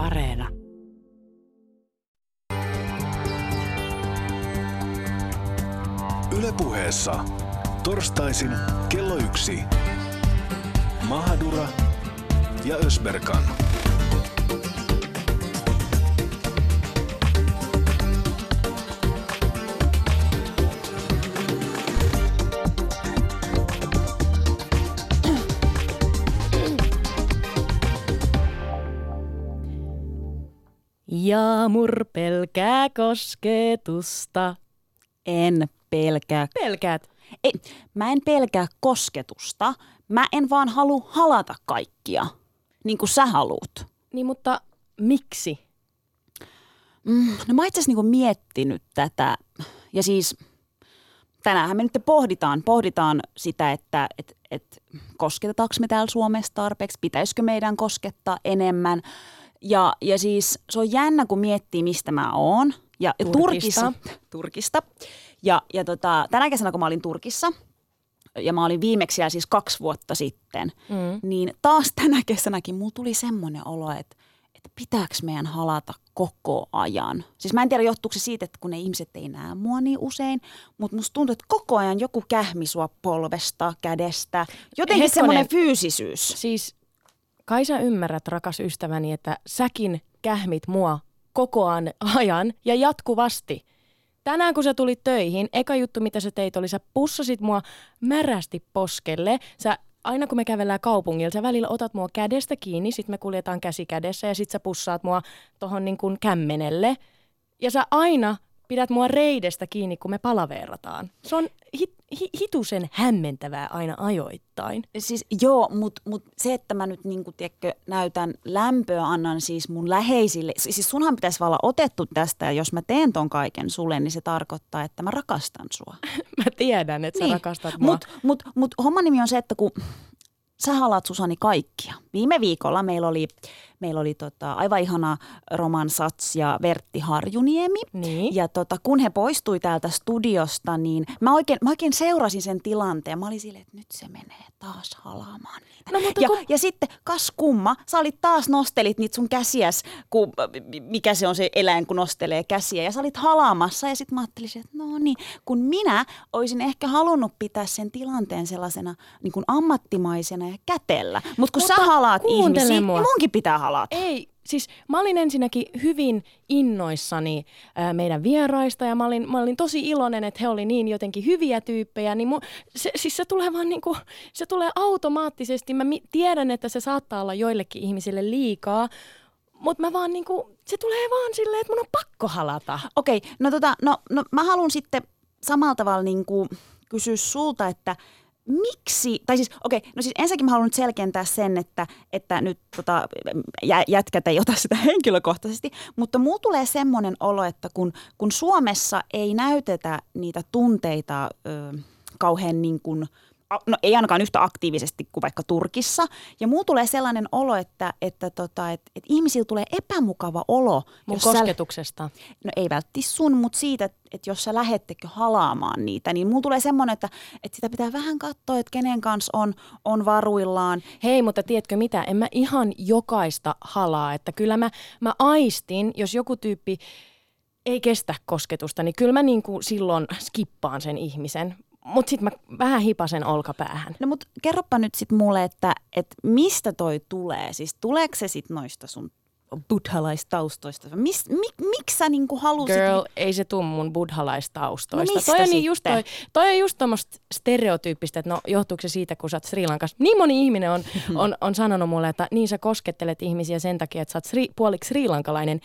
Areena. Ylepuheessa torstaisin kello yksi. Mahadura ja Ösberkan. Jaamur pelkää kosketusta. En pelkää. Pelkäät. Ei, mä en pelkää kosketusta. Mä en vaan halua halata kaikkia, niin kuin sä haluut. Niin mutta miksi? Mm, no mä itse asiassa niin miettinyt tätä. Ja siis tänäänhän me nyt pohditaan, pohditaan sitä, että et, et, kosketetaanko me täällä Suomessa tarpeeksi, pitäisikö meidän koskettaa enemmän. Ja, ja siis se on jännä, kun miettii, mistä mä oon. Ja Turkista. Turkissa. Turkista. Ja, ja tota, tänä kesänä, kun mä olin Turkissa, ja mä olin viimeksi siellä siis kaksi vuotta sitten, Mm. niin taas tänä kesänäkin mulla tuli semmoinen olo, että, että pitääkö meidän halata koko ajan. Siis mä en tiedä, johtuuko se siitä, että kun ne ihmiset ei näe mua niin usein, mutta musta tuntuu, että koko ajan joku kähmi sua polvesta, kädestä. Jotenkin Hetkonen. semmoinen fyysisyys. Siis kai sä ymmärrät, rakas ystäväni, että säkin kähmit mua koko ajan- ja jatkuvasti. Tänään kun sä tulit töihin, eka juttu mitä sä teit oli, sä pussasit mua märästi poskelle. Sä aina kun me kävellään kaupungilla, sä välillä otat mua kädestä kiinni, sit me kuljetaan käsi kädessä ja sit sä pussaat mua tohon niin kuin kämmenelle. Ja sä aina pidät mua reidestä kiinni, kun me palaveerataan. Se on hit, hi, hitusen hämmentävää aina ajoittain. Siis joo, mutta mut se, että mä nyt niinku, tiedätkö, näytän lämpöä, annan siis mun läheisille. Siis sunhan pitäisi olla otettu tästä ja jos mä teen ton kaiken sulle, niin se tarkoittaa, että mä rakastan sua. Mä tiedän, että sä Niin. rakastat mua. Mutta mut, mut homman nimi on se, että kun sä haluat Susani kaikkia. Viime viikolla meillä oli, meillä oli tota, aivan ihana Roman Sats ja Vertti Harjuniemi. Niin. Ja tota, kun he poistui täältä studiosta, niin mä oikein, mä oikein seurasin sen tilanteen. Mä olin silleen, että nyt se menee taas halaamaan niitä. No, mutta ja, kun- ja sitten kas kumma, sä olit taas nostelit niitä sun käsiäs, kun, mikä se on se eläin, kun nostelee käsiä. Ja sä olit halaamassa ja sitten mä ajattelin, että no niin, kun minä olisin ehkä halunnut pitää sen tilanteen sellaisena niin kuin ammattimaisena ja kätellä. Mut kun Mutta sä halaat ihmisiä, mua. niin munkin pitää halata. Ei, siis mä olin ensinnäkin hyvin innoissani ää, meidän vieraista ja mä olin, mä olin tosi iloinen, että he oli niin jotenkin hyviä tyyppejä. Niin mu, se, siis se tulee vaan niinku, se tulee automaattisesti. Mä mi- tiedän, että se saattaa olla joillekin ihmisille liikaa, mutta mä vaan niinku, se tulee vaan silleen, että mun on pakko halata. Okei, no, tota, no, no mä haluan sitten samalla tavalla niin kuin kysyä sulta, että miksi, tai siis okei, no siis ensinnäkin mä haluan nyt selkentää sen, että, että nyt tota, jä, jätkät ei ota sitä henkilökohtaisesti, mutta mulla tulee semmoinen olo, että kun, kun Suomessa ei näytetä niitä tunteita ö, kauhean niin kuin, no ei ainakaan yhtä aktiivisesti kuin vaikka Turkissa. Ja muu tulee sellainen olo, että, että, tota, että, että ihmisillä tulee epämukava olo. Mun jos sä- kosketuksesta. no ei välttis sun, mutta siitä, että, että jos sä lähettekö halaamaan niitä, niin mulla tulee semmoinen, että, että sitä pitää vähän katsoa, että kenen kanssa on, on varuillaan. Hei, mutta tiedätkö mitä? En mä ihan jokaista halaa. Että kyllä mä, mä aistin, jos joku tyyppi ei kestä kosketusta, niin kyllä mä niin kuin silloin skippaan sen ihmisen. Mutta sitten mä vähän hipasen olkapäähän. No mutta kerropa nyt sit mulle, että, että mistä toi tulee? Siis tuleeko se sit noista sun buddhalaistaustoista? Mis, mi, miksi sä niinku halusit? Girl, ei se tuu mun buddhalaistaustoista. No mistä toi, on niin just toi, sitten? toi on just tommoista stereotyyppistä, että no johtuuko se siitä, kun sä oot Sri Lankassa. Niin moni ihminen on, on, on sanonut mulle, että niin sä koskettelet ihmisiä sen takia, että sä oot Sri, puoliksi srilankalainen.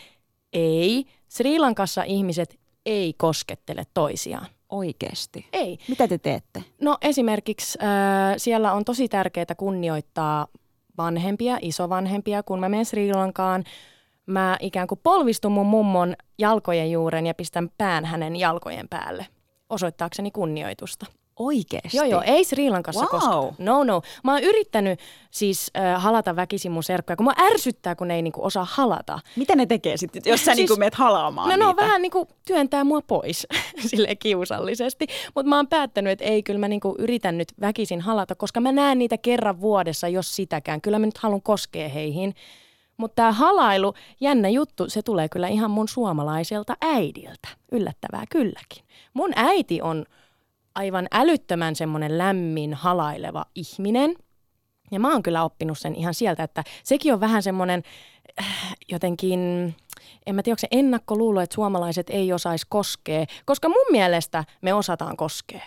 Ei. Sri Lankassa ihmiset ei koskettele toisiaan. Oikeesti. Ei. Mitä te teette? No esimerkiksi äh, siellä on tosi tärkeää kunnioittaa vanhempia, isovanhempia. Kun mä menen Sri Lankaan, mä ikään kuin polvistun mun mummon jalkojen juuren ja pistän pään hänen jalkojen päälle osoittaakseni kunnioitusta. Oikeesti? Joo, joo, ei Sri Lankassa Wow. koskaan. No, no. Mä oon yrittänyt siis äh, halata väkisin mun serkkuja, kun mä ärsyttää, kun ne ei niinku osaa halata. Mitä ne tekee sitten, jos sä Siis- niinku meet halaamaan No, no niitä? vähän niinku työntää mua pois sille kiusallisesti. Mutta mä oon päättänyt, että ei, kyllä mä niinku yritän nyt väkisin halata, koska mä näen niitä kerran vuodessa, jos sitäkään. Kyllä mä nyt haluan koskea heihin. Mutta tämä halailu, jännä juttu, se tulee kyllä ihan mun suomalaiselta äidiltä. Yllättävää kylläkin. Mun äiti on aivan älyttömän semmoinen lämmin, halaileva ihminen. Ja mä oon kyllä oppinut sen ihan sieltä, että sekin on vähän semmoinen äh, jotenkin, en mä tiedä, onko se ennakkoluulo, että suomalaiset ei osaisi koskea, koska mun mielestä me osataan koskea.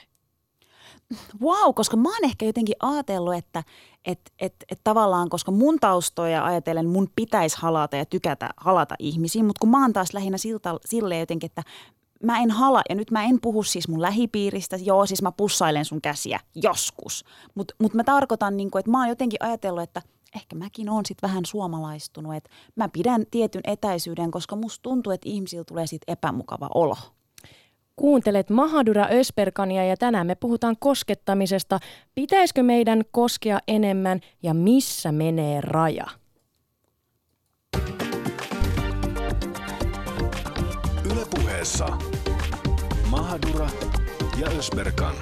Wow, koska mä oon ehkä jotenkin ajatellut, että et, et, et tavallaan, koska mun taustoja ajatellen mun pitäisi halata ja tykätä halata ihmisiin, mutta kun mä oon taas lähinnä silleen jotenkin, että mä en hala, ja nyt mä en puhu siis mun lähipiiristä, joo siis mä pussailen sun käsiä joskus, mutta mut mä tarkoitan, niin kuin, että mä oon jotenkin ajatellut, että ehkä mäkin oon sitten vähän suomalaistunut, että mä pidän tietyn etäisyyden, koska musta tuntuu, että ihmisillä tulee sitten epämukava olo. Kuuntelet Mahadura Ösperkania ja tänään me puhutaan koskettamisesta. Pitäisikö meidän koskea enemmän ja missä menee raja? Ylepuheessa Mahadura ja Ösberkan.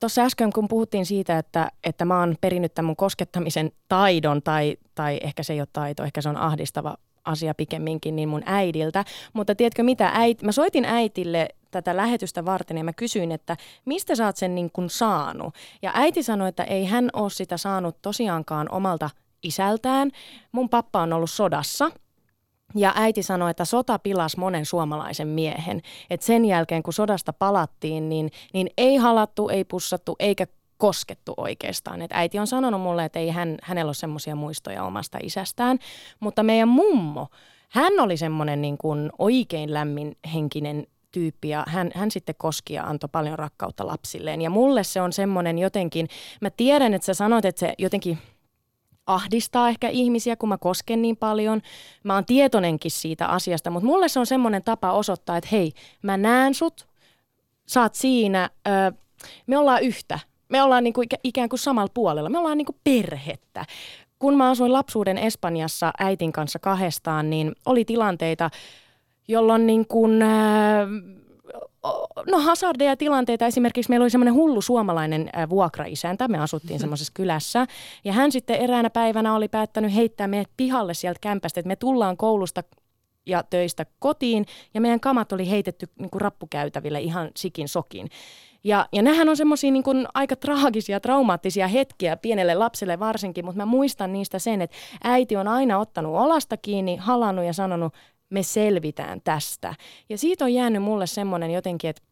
Tuossa äsken, kun puhuttiin siitä, että, että mä oon perinnyt tämän mun koskettamisen taidon, tai, tai ehkä se ei ole taito, ehkä se on ahdistava asia pikemminkin, niin mun äidiltä. Mutta tiedätkö mitä, äit, mä soitin äitille tätä lähetystä varten ja mä kysyin, että mistä sä oot sen niin kuin saanut. Ja äiti sanoi, että ei hän ole sitä saanut tosiaankaan omalta isältään. Mun pappa on ollut sodassa – ja äiti sanoi, että sota pilasi monen suomalaisen miehen. Et sen jälkeen, kun sodasta palattiin, niin, niin ei halattu, ei pussattu eikä koskettu oikeastaan. Et äiti on sanonut mulle, että ei hän, hänellä ole semmoisia muistoja omasta isästään. Mutta meidän mummo, hän oli semmoinen niin kuin oikein lämmin henkinen tyyppi ja hän, hän sitten koski ja antoi paljon rakkautta lapsilleen. Ja mulle se on semmoinen jotenkin, mä tiedän, että sä sanoit, että se jotenkin – ahdistaa ehkä ihmisiä, kun mä kosken niin paljon. Mä oon tietoinenkin siitä asiasta, mutta mulle se on semmoinen tapa osoittaa, että hei, mä näen sut, sä oot siinä, ö, me ollaan yhtä. Me ollaan niinku ikään kuin samalla puolella, me ollaan niinku perhettä. Kun mä asuin lapsuuden Espanjassa äitin kanssa kahdestaan, niin oli tilanteita, jolloin niin kuin, no hazardeja tilanteita. Esimerkiksi meillä oli semmoinen hullu suomalainen vuokraisäntä. Me asuttiin semmoisessa kylässä. Ja hän sitten eräänä päivänä oli päättänyt heittää meidät pihalle sieltä kämpästä, että me tullaan koulusta ja töistä kotiin. Ja meidän kamat oli heitetty niin kuin rappukäytäville ihan sikin sokin. Ja, ja nämähän on semmoisia niin aika traagisia, traumaattisia hetkiä pienelle lapselle varsinkin, mutta mä muistan niistä sen, että äiti on aina ottanut olasta kiinni, halannut ja sanonut, me selvitään tästä. Ja siitä on jäänyt mulle semmoinen jotenkin, että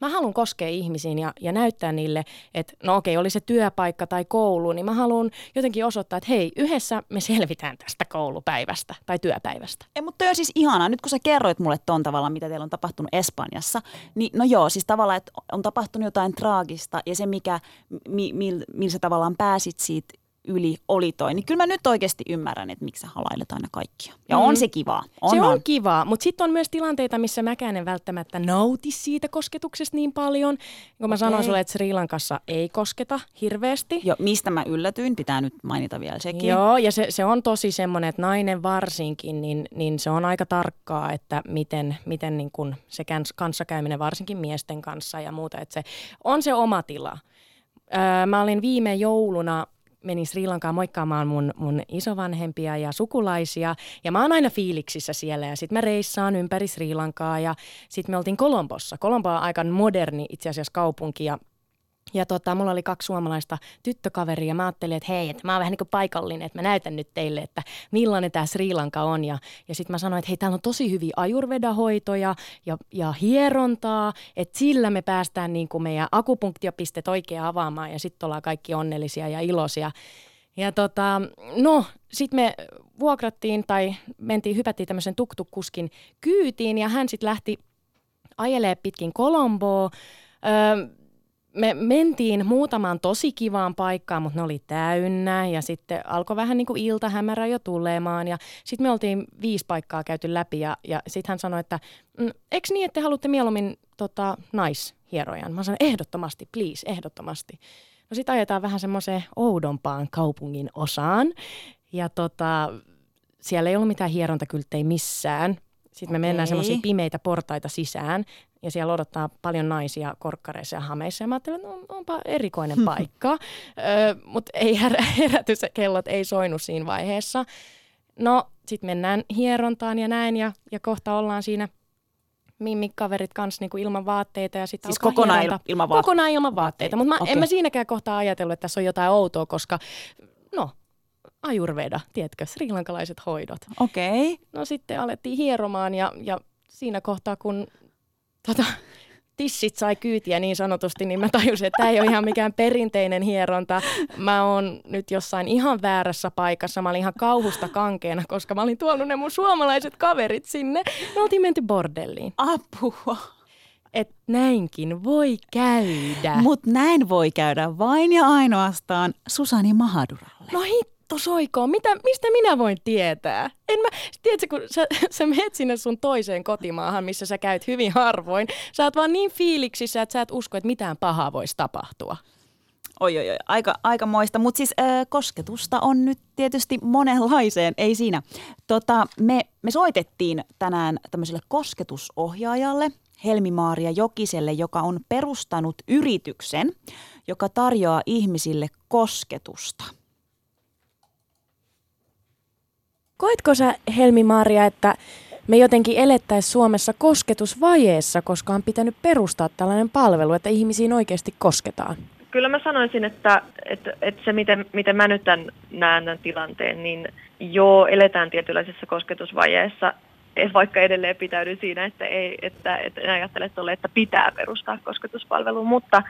mä haluan koskea ihmisiin ja, ja näyttää niille, että no okei, oli se työpaikka tai koulu, niin mä haluan jotenkin osoittaa, että hei, yhdessä me selvitään tästä koulupäivästä tai työpäivästä. Ei, mutta on siis ihanaa. Nyt kun sä kerroit mulle ton tavalla, mitä teillä on tapahtunut Espanjassa, niin no joo, siis tavallaan, että on tapahtunut jotain traagista ja se, mikä, mi, millä mil sä tavallaan pääsit siitä yli oli toi, niin kyllä mä nyt oikeasti ymmärrän, että miksi sä halailet aina kaikkia. Ja mm. on se kivaa. On, se on, on. kivaa, mutta sitten on myös tilanteita, missä mäkään en välttämättä nauti siitä kosketuksesta niin paljon. Kun mä okay. sanoin sulle, että Sri Lankassa ei kosketa hirveästi. Joo, mistä mä yllätyin, pitää nyt mainita vielä sekin. Joo, ja se, se on tosi semmoinen, että nainen varsinkin, niin, niin se on aika tarkkaa, että miten, miten niin kun se kanssakäyminen varsinkin miesten kanssa ja muuta, että se on se oma tila. Öö, mä olin viime jouluna menin Sri Lankaan moikkaamaan mun, mun isovanhempia ja sukulaisia. Ja mä oon aina fiiliksissä siellä ja sitten mä reissaan ympäri Sri Lankaa ja sitten me oltiin Kolombossa. Kolombo on aika moderni itse asiassa kaupunki ja ja tota, mulla oli kaksi suomalaista tyttökaveria ja mä ajattelin, että hei, että mä oon vähän niin kuin paikallinen, että mä näytän nyt teille, että millainen tämä Sri Lanka on. Ja, ja sitten mä sanoin, että hei, täällä on tosi hyviä ajurvedahoitoja ja, ja hierontaa, että sillä me päästään niin kuin meidän akupunktiopistet oikein avaamaan ja sitten ollaan kaikki onnellisia ja iloisia. Ja tota, no, sitten me vuokrattiin tai mentiin, hypättiin tämmöisen tuktukkuskin kyytiin ja hän sitten lähti ajelee pitkin Kolomboa. Öö, me mentiin muutamaan tosi kivaan paikkaan, mutta ne oli täynnä ja sitten alkoi vähän niin kuin iltahämärä jo tulemaan ja sitten me oltiin viisi paikkaa käyty läpi ja, ja sitten hän sanoi, että mm, eikö niin, että te haluatte mieluummin tota, naishierojan? Mä sanoin, ehdottomasti, please, ehdottomasti. No sitten ajetaan vähän semmoiseen oudompaan kaupungin osaan ja tota, siellä ei ollut mitään hierontakylttejä missään. Sitten me okay. mennään semmoisia pimeitä portaita sisään ja siellä odottaa paljon naisia korkkareissa ja hameissa. Ja mä ajattelin, että no, onpa erikoinen paikka, öö, mutta ei her- herätyskellot ei soinut siinä vaiheessa. No, sitten mennään hierontaan ja näin ja, ja kohta ollaan siinä mimmikaverit kanssa niin kuin ilman vaatteita ja sitten Siis kokonaan hieronta. ilman vaatteita? Kokonaan ilman vaatteita, mutta Okei. en mä siinäkään kohtaa ajatellut, että tässä on jotain outoa, koska no, ajurveda, tiedätkö, srilankalaiset hoidot. Okei. Okay. No sitten alettiin hieromaan ja, ja siinä kohtaa, kun tota, tissit sai kyytiä niin sanotusti, niin mä tajusin, että tämä ei ole ihan mikään perinteinen hieronta. Mä oon nyt jossain ihan väärässä paikassa. Mä olin ihan kauhusta kankeena, koska mä olin tuonut ne mun suomalaiset kaverit sinne. Me oltiin menty bordelliin. Apua. Et näinkin voi käydä. Mutta näin voi käydä vain ja ainoastaan Susani Mahaduralle. No hitto soikoon, Mitä, mistä minä voin tietää? En mä, tiedätkö, kun sä, sä menet sinne sun toiseen kotimaahan, missä sä käyt hyvin harvoin, sä oot vaan niin fiiliksissä, että sä et usko, että mitään pahaa voisi tapahtua. Oi, oi, oi, aika, aika moista. Mutta siis äh, kosketusta on nyt tietysti monenlaiseen, ei siinä. Tota, me, me soitettiin tänään tämmöiselle kosketusohjaajalle, Helmi-Maaria Jokiselle, joka on perustanut yrityksen, joka tarjoaa ihmisille kosketusta. Koetko sä, Helmi Maria, että me jotenkin elettäisiin Suomessa kosketusvajeessa, koska on pitänyt perustaa tällainen palvelu, että ihmisiin oikeasti kosketaan? Kyllä mä sanoisin, että, että, että se miten, miten mä nyt tämän näen tämän tilanteen, niin joo, eletään tietynlaisessa kosketusvajeessa, vaikka edelleen pitäydyn siinä, että, ei, että, että en ajattele tolle, että pitää perustaa kosketuspalvelu, mutta,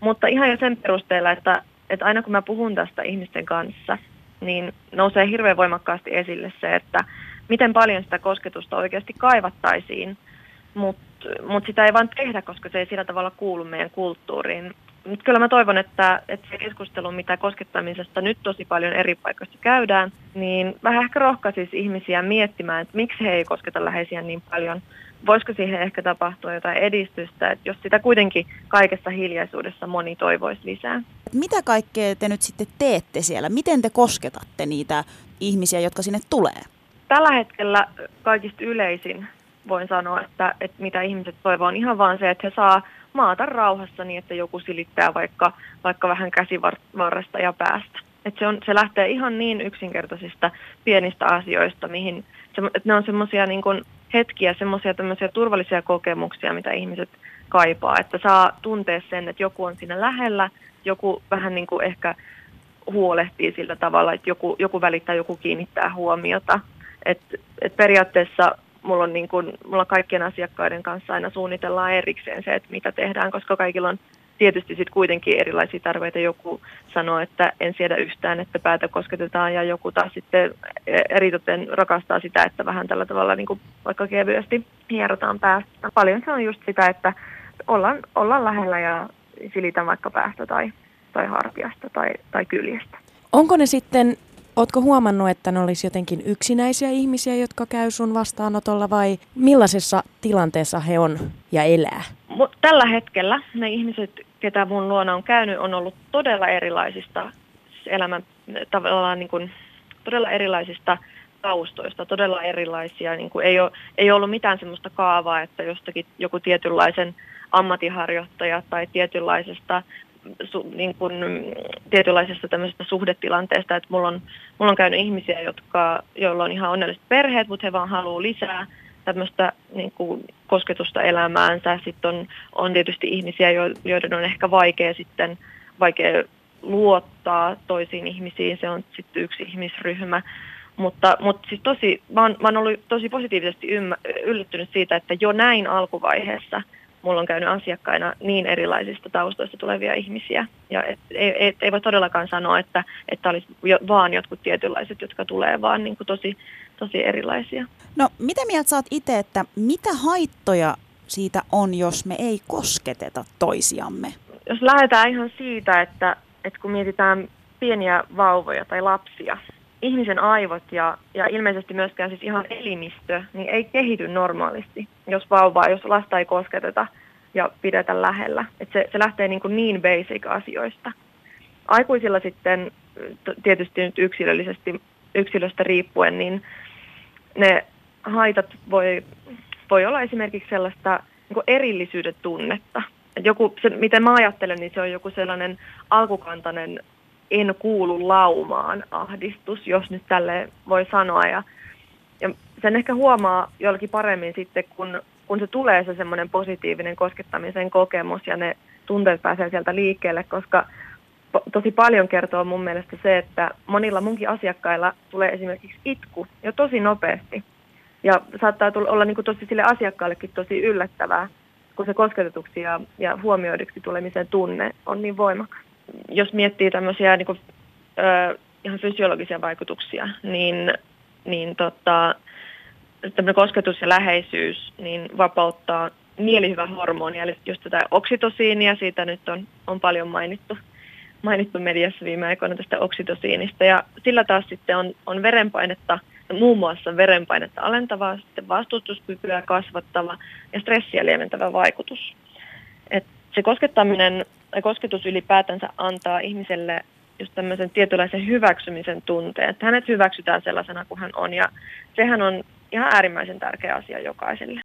mutta ihan jo sen perusteella, että, että aina kun mä puhun tästä ihmisten kanssa, niin nousee hirveän voimakkaasti esille se, että miten paljon sitä kosketusta oikeasti kaivattaisiin, mutta mut sitä ei vaan tehdä, koska se ei sillä tavalla kuulu meidän kulttuuriin. Mut kyllä mä toivon, että, että se keskustelu, mitä koskettamisesta nyt tosi paljon eri paikoissa käydään, niin vähän ehkä rohkaisisi ihmisiä miettimään, että miksi he ei kosketa läheisiä niin paljon. Voisiko siihen ehkä tapahtua jotain edistystä, että jos sitä kuitenkin kaikessa hiljaisuudessa moni toivoisi lisää. Mitä kaikkea te nyt sitten teette siellä? Miten te kosketatte niitä ihmisiä, jotka sinne tulee? Tällä hetkellä kaikista yleisin voin sanoa, että, että mitä ihmiset toivoo on ihan vaan se, että he saa maata rauhassa niin, että joku silittää vaikka, vaikka vähän käsivarresta ja päästä. Että se, on, se lähtee ihan niin yksinkertaisista pienistä asioista, mihin se, että ne on semmoisia niin kuin hetkiä, semmoisia tämmöisiä turvallisia kokemuksia, mitä ihmiset kaipaa. Että saa tuntea sen, että joku on siinä lähellä, joku vähän niin kuin ehkä huolehtii sillä tavalla, että joku, joku välittää, joku kiinnittää huomiota. Et, et periaatteessa mulla on, niin kun, mulla kaikkien asiakkaiden kanssa aina suunnitellaan erikseen se, että mitä tehdään, koska kaikilla on tietysti sitten kuitenkin erilaisia tarpeita. Joku sanoo, että en siedä yhtään, että päätä kosketetaan ja joku taas sitten eritoten rakastaa sitä, että vähän tällä tavalla niin kuin vaikka kevyesti hierotaan päästä. Paljon se on just sitä, että ollaan, ollaan lähellä ja silitän vaikka päästä tai, tai hartiasta tai, tai kyljestä. Onko ne sitten, ootko huomannut, että ne olisi jotenkin yksinäisiä ihmisiä, jotka käy sun vastaanotolla vai millaisessa tilanteessa he on ja elää? Tällä hetkellä ne ihmiset, ketä mun luona on käynyt, on ollut todella erilaisista elämän tavallaan niin kuin, todella erilaisista taustoista, todella erilaisia. Niin kuin ei, ole, ei ollut mitään sellaista kaavaa, että jostakin joku tietynlaisen ammatinharjoittaja tai tietynlaisesta su, niin kuin, tietynlaisesta tämmöisestä suhdetilanteesta, että mulla on, mulla on käynyt ihmisiä, jotka, joilla on ihan onnelliset perheet, mutta he vaan haluaa lisää tämmöistä niin kuin, kosketusta elämäänsä. Sitten on, on tietysti ihmisiä, joiden on ehkä vaikea sitten vaikea luottaa toisiin ihmisiin. Se on sitten yksi ihmisryhmä. Mutta, mutta siis tosi, mä oon, mä oon ollut tosi positiivisesti yllättynyt siitä, että jo näin alkuvaiheessa mulla on käynyt asiakkaina niin erilaisista taustoista tulevia ihmisiä. Ja et, ei, et, ei voi todellakaan sanoa, että, että olisi jo, vaan jotkut tietynlaiset, jotka tulee, vaan niin kuin tosi, tosi erilaisia. No mitä mieltä sä oot itse, että mitä haittoja siitä on, jos me ei kosketeta toisiamme? Jos lähdetään ihan siitä, että, että kun mietitään pieniä vauvoja tai lapsia, ihmisen aivot ja, ja ilmeisesti myöskään siis ihan elimistö, niin ei kehity normaalisti, jos vauvaa, jos lasta ei kosketeta ja pidetä lähellä. Et se, se lähtee niin, kuin niin basic asioista. Aikuisilla sitten tietysti nyt yksilöllisesti, yksilöstä riippuen, niin ne haitat voi, voi olla esimerkiksi sellaista niin erillisyyden tunnetta. Et joku, se, miten mä ajattelen, niin se on joku sellainen alkukantainen en kuulu laumaan ahdistus, jos nyt tälle voi sanoa. Ja, ja sen ehkä huomaa jollakin paremmin sitten, kun, kun se tulee se semmoinen positiivinen koskettamisen kokemus ja ne tunteet pääsee sieltä liikkeelle, koska tosi paljon kertoo mun mielestä se, että monilla munkin asiakkailla tulee esimerkiksi itku jo tosi nopeasti. Ja saattaa tulla, olla niin kuin tosi sille asiakkaallekin tosi yllättävää, kun se kosketetuksi ja, ja huomioiduksi tulemisen tunne on niin voimakas. Jos miettii tämmöisiä niin kuin, ö, ihan fysiologisia vaikutuksia, niin, niin tota, tämmöinen kosketus ja läheisyys niin vapauttaa mielihyvähormonia, eli just tätä oksitosiinia, siitä nyt on, on paljon mainittu, mainittu mediassa viime aikoina tästä oksitosiinista, ja sillä taas sitten on, on verenpainetta, muun muassa verenpainetta alentava, sitten vastustuskykyä kasvattava ja stressiä lieventävä vaikutus. Et se koskettaminen tai kosketus ylipäätänsä antaa ihmiselle just tämmöisen tietynlaisen hyväksymisen tunteen, että hänet hyväksytään sellaisena kuin hän on, ja sehän on ihan äärimmäisen tärkeä asia jokaiselle.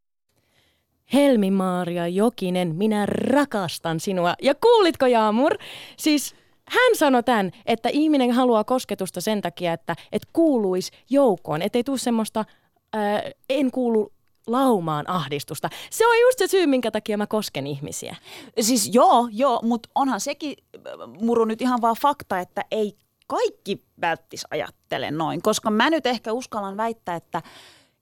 Helmi-Maaria Jokinen, minä rakastan sinua. Ja kuulitko Jaamur? Siis hän sanoi tämän, että ihminen haluaa kosketusta sen takia, että et kuuluisi joukkoon, ettei tule semmoista ää, en kuulu laumaan ahdistusta. Se on just se syy, minkä takia mä kosken ihmisiä. Siis joo, joo, mutta onhan sekin muru nyt ihan vaan fakta, että ei kaikki välttis ajattele noin, koska mä nyt ehkä uskallan väittää, että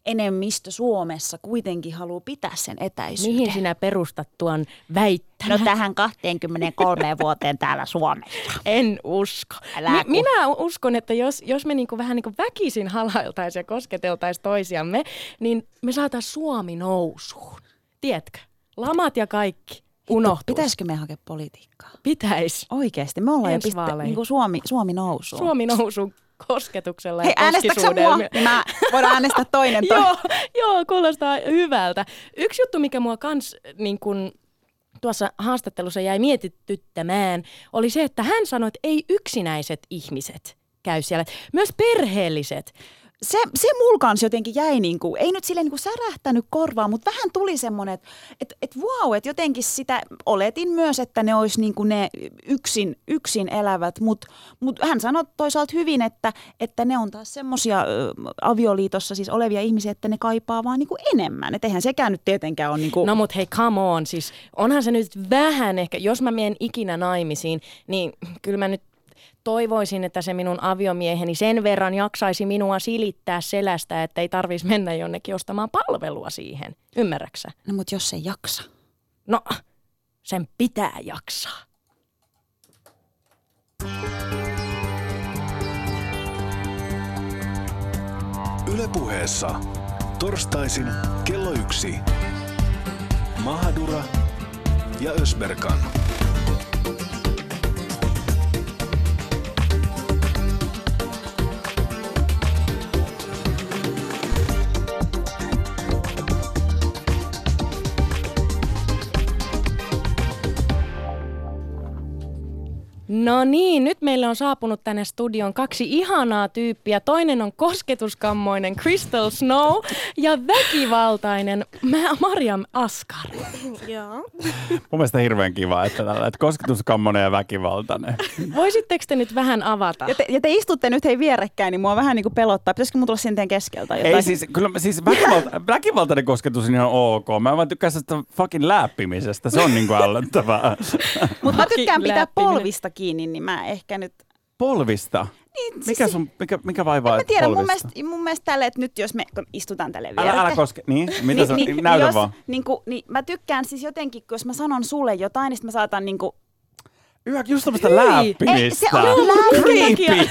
enemmistö Suomessa kuitenkin haluaa pitää sen etäisyyden. Mihin sinä perustat tuon väittämän? No tähän 23 vuoteen täällä Suomessa. En usko. Mi- minä uskon, että jos, jos me niinku vähän niinku väkisin halailtaisiin ja kosketeltaisiin toisiamme, niin me saataisiin Suomi nousuun. Tiedätkö? Lamat ja kaikki unohtuu. Pitäisikö me hakea politiikkaa? Pitäis. Oikeasti, me ollaan Ensi jo piste, niin kuin Suomi, Suomi nousuun. Suomi nousuun kosketuksella Hei, ja äänestäksä mua? Niin mä voidaan äänestää toinen. toi. joo, joo, kuulostaa hyvältä. Yksi juttu, mikä mua kans niin kun, tuossa haastattelussa jäi mietityttämään, oli se, että hän sanoi, että ei yksinäiset ihmiset käy siellä. Myös perheelliset se, se mulla jotenkin jäi, niin kuin, ei nyt sille niin kuin särähtänyt korvaa, mutta vähän tuli semmoinen, että et, et wow, että jotenkin sitä oletin myös, että ne olisi niin kuin ne yksin, yksin elävät, mutta mut hän sanoi toisaalta hyvin, että, että ne on taas semmoisia avioliitossa siis olevia ihmisiä, että ne kaipaa vaan niin kuin enemmän. Että eihän sekään nyt tietenkään ole niin kuin... No mutta hei, come on, siis onhan se nyt vähän ehkä, jos mä menen ikinä naimisiin, niin kyllä mä nyt toivoisin, että se minun aviomieheni sen verran jaksaisi minua silittää selästä, että ei tarvitsisi mennä jonnekin ostamaan palvelua siihen. Ymmärräksä? No mutta jos se jaksa. No, sen pitää jaksaa. Ylepuheessa torstaisin kello yksi. Mahadura ja Ösberkan. No niin, nyt meille on saapunut tänne studioon kaksi ihanaa tyyppiä. Toinen on kosketuskammoinen Crystal Snow ja väkivaltainen Mariam Askar. Joo. Mun mielestä hirveän kiva, että tällä, että kosketuskammonen ja väkivaltainen. Voisitteko te nyt vähän avata? Ja te, ja te istutte nyt hei vierekkäin, niin mua vähän niin kuin pelottaa. Pitäisikö mun tulla sinne keskeltä jotain? Ei siis, kyllä siis väkivalta, väkivaltainen kosketus niin on ok. Mä vaan tykkään sitä fucking läppimisestä. Se on niin kuin ällöttävää. Mutta mä tykkään pitää polvista kiinni, niin mä ehkä nyt... Polvista? Niin, siis mikä, sun, mikä, mikä vaivaa en mä tiedä, polvista? mun mielestä, mun mielestä tälle, että nyt jos me istutaan tälle vielä. Älä, älä koske, niin? Mitä niin, sä, niin, näytä jos, vaan. Niin, kuin, niin, mä tykkään siis jotenkin, jos mä sanon sulle jotain, niin mä saatan niin kuin, Yhä just tämmöistä läppimistä. se on creepy.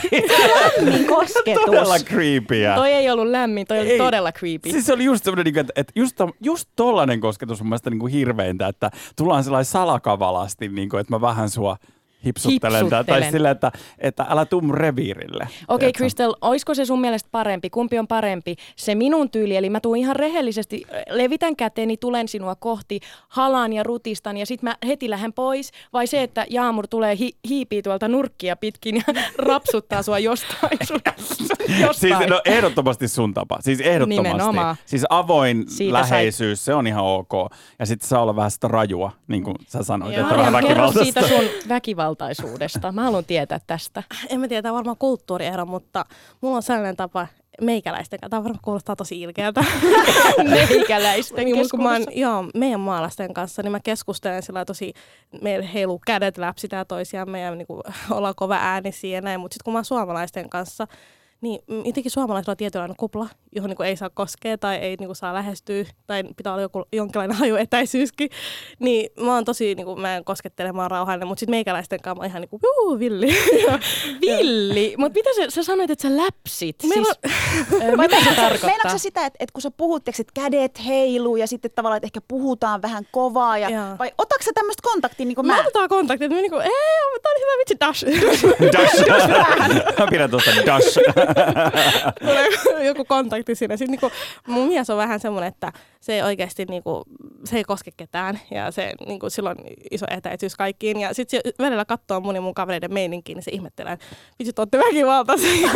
lämmin kosketus. Todella creepyä. Toi ei ollut lämmin, toi oli ei. todella creepy. Siis se oli just semmoinen, niinku, että, että just, just tollainen kosketus on mielestäni niin kuin hirveintä, että tullaan sellainen salakavalasti, niin kuin, että mä vähän sua hipsuttelen, tai, tai Hipsuttelen. sillä, että, että älä tuu mun reviirille. Okei, okay? Crystal, olisiko se sun mielestä parempi? Kumpi on parempi? Se minun tyyli, eli mä tuun ihan rehellisesti, levitän käteni, tulen sinua kohti, halaan ja rutistan ja sitten mä heti lähden pois? Vai se, että Jaamur tulee hi- hiipii tuolta nurkkia pitkin ja rapsuttaa sua jostain sun, jostain. Siis no ehdottomasti sun tapa. Siis ehdottomasti. Nimenomaan. Siis avoin Siitä läheisyys, se on ihan ok. Ja sitten saa olla vähän sitä rajua, niin kuin sä sanoit, Joo. että vähän Marjam, kerro väkivaltaista. siitä sun väkivaltaisuudesta. Mä haluan tietää tästä. En mä tiedä, varmaan kulttuuriero, mutta mulla on sellainen tapa meikäläisten kanssa. Tämä varmaan kuulostaa tosi ilkeältä. Meikäläisten niin, kun mä oon, joo, meidän maalaisten kanssa, niin mä keskustelen sillä tosi, meillä heiluu kädet, läpsitään toisiamme ja niin kuin, ollaan kova äänisiä ja näin. Mutta sitten kun mä oon suomalaisten kanssa, niin mm, jotenkin suomalaisilla on tietynlainen kupla, johon niin kuin ei saa koskea tai ei niin kuin saa lähestyä tai pitää olla joku, jonkinlainen hajuetäisyyskin. Niin mä oon tosi, niin kuin, mä en koskettele, mä oon rauhallinen, mutta sitten meikäläisten kanssa mä oon ihan niin kuin, juu, villi. Villi, mutta mitä sä, sä sanoit, että sä läpsit? Meillä siis, ö, mitä se tarkoittaa? Meinaatko sä sitä, että, että kun sä puhut, että kädet heiluu ja sitten tavallaan, että ehkä puhutaan vähän kovaa, ja, Joo. vai otatko sä tämmöistä kontaktia niin kuin Mä mä? otetaan kontaktia, että mä niinku, ei, tää oli hyvä vitsi, dash. Dash. Mä pidän tuosta dash. Tulee joku kontakti siinä. Sitten niinku, mun mies on vähän semmoinen, että se ei oikeasti niinku, se ei koske ketään ja se niinku, silloin iso etäisyys kaikkiin. Ja sitten se välillä katsoo mun ja mun kavereiden meininkiä, niin se ihmettelee, että vitsi, te olette väkivaltaisia.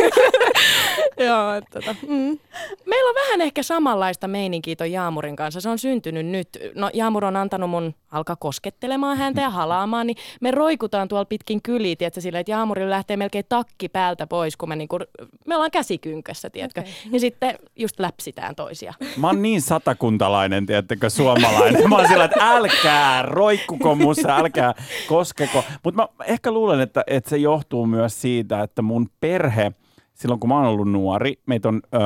Joo, että tota, mm. Meillä on vähän ehkä samanlaista meininkiä ton Jaamurin kanssa. Se on syntynyt nyt. No Jaamur on antanut mun alkaa koskettelemaan häntä ja halaamaan, niin me roikutaan tuolla pitkin kyliä, tiedätkö, sillä, että Jaamurilla lähtee melkein takki päältä pois, kun me, niinku, me ollaan käsikynkässä, tiedätkö. Okay. Ja sitten just läpsitään toisia. Mä oon niin satakuntalainen, tiedättekö, suomalainen. Mä oon sillä, että älkää roikkuko mussa, älkää koskeko. Mutta mä ehkä luulen, että, että se johtuu myös siitä, että mun perhe, silloin kun mä oon ollut nuori, meitä on, öö,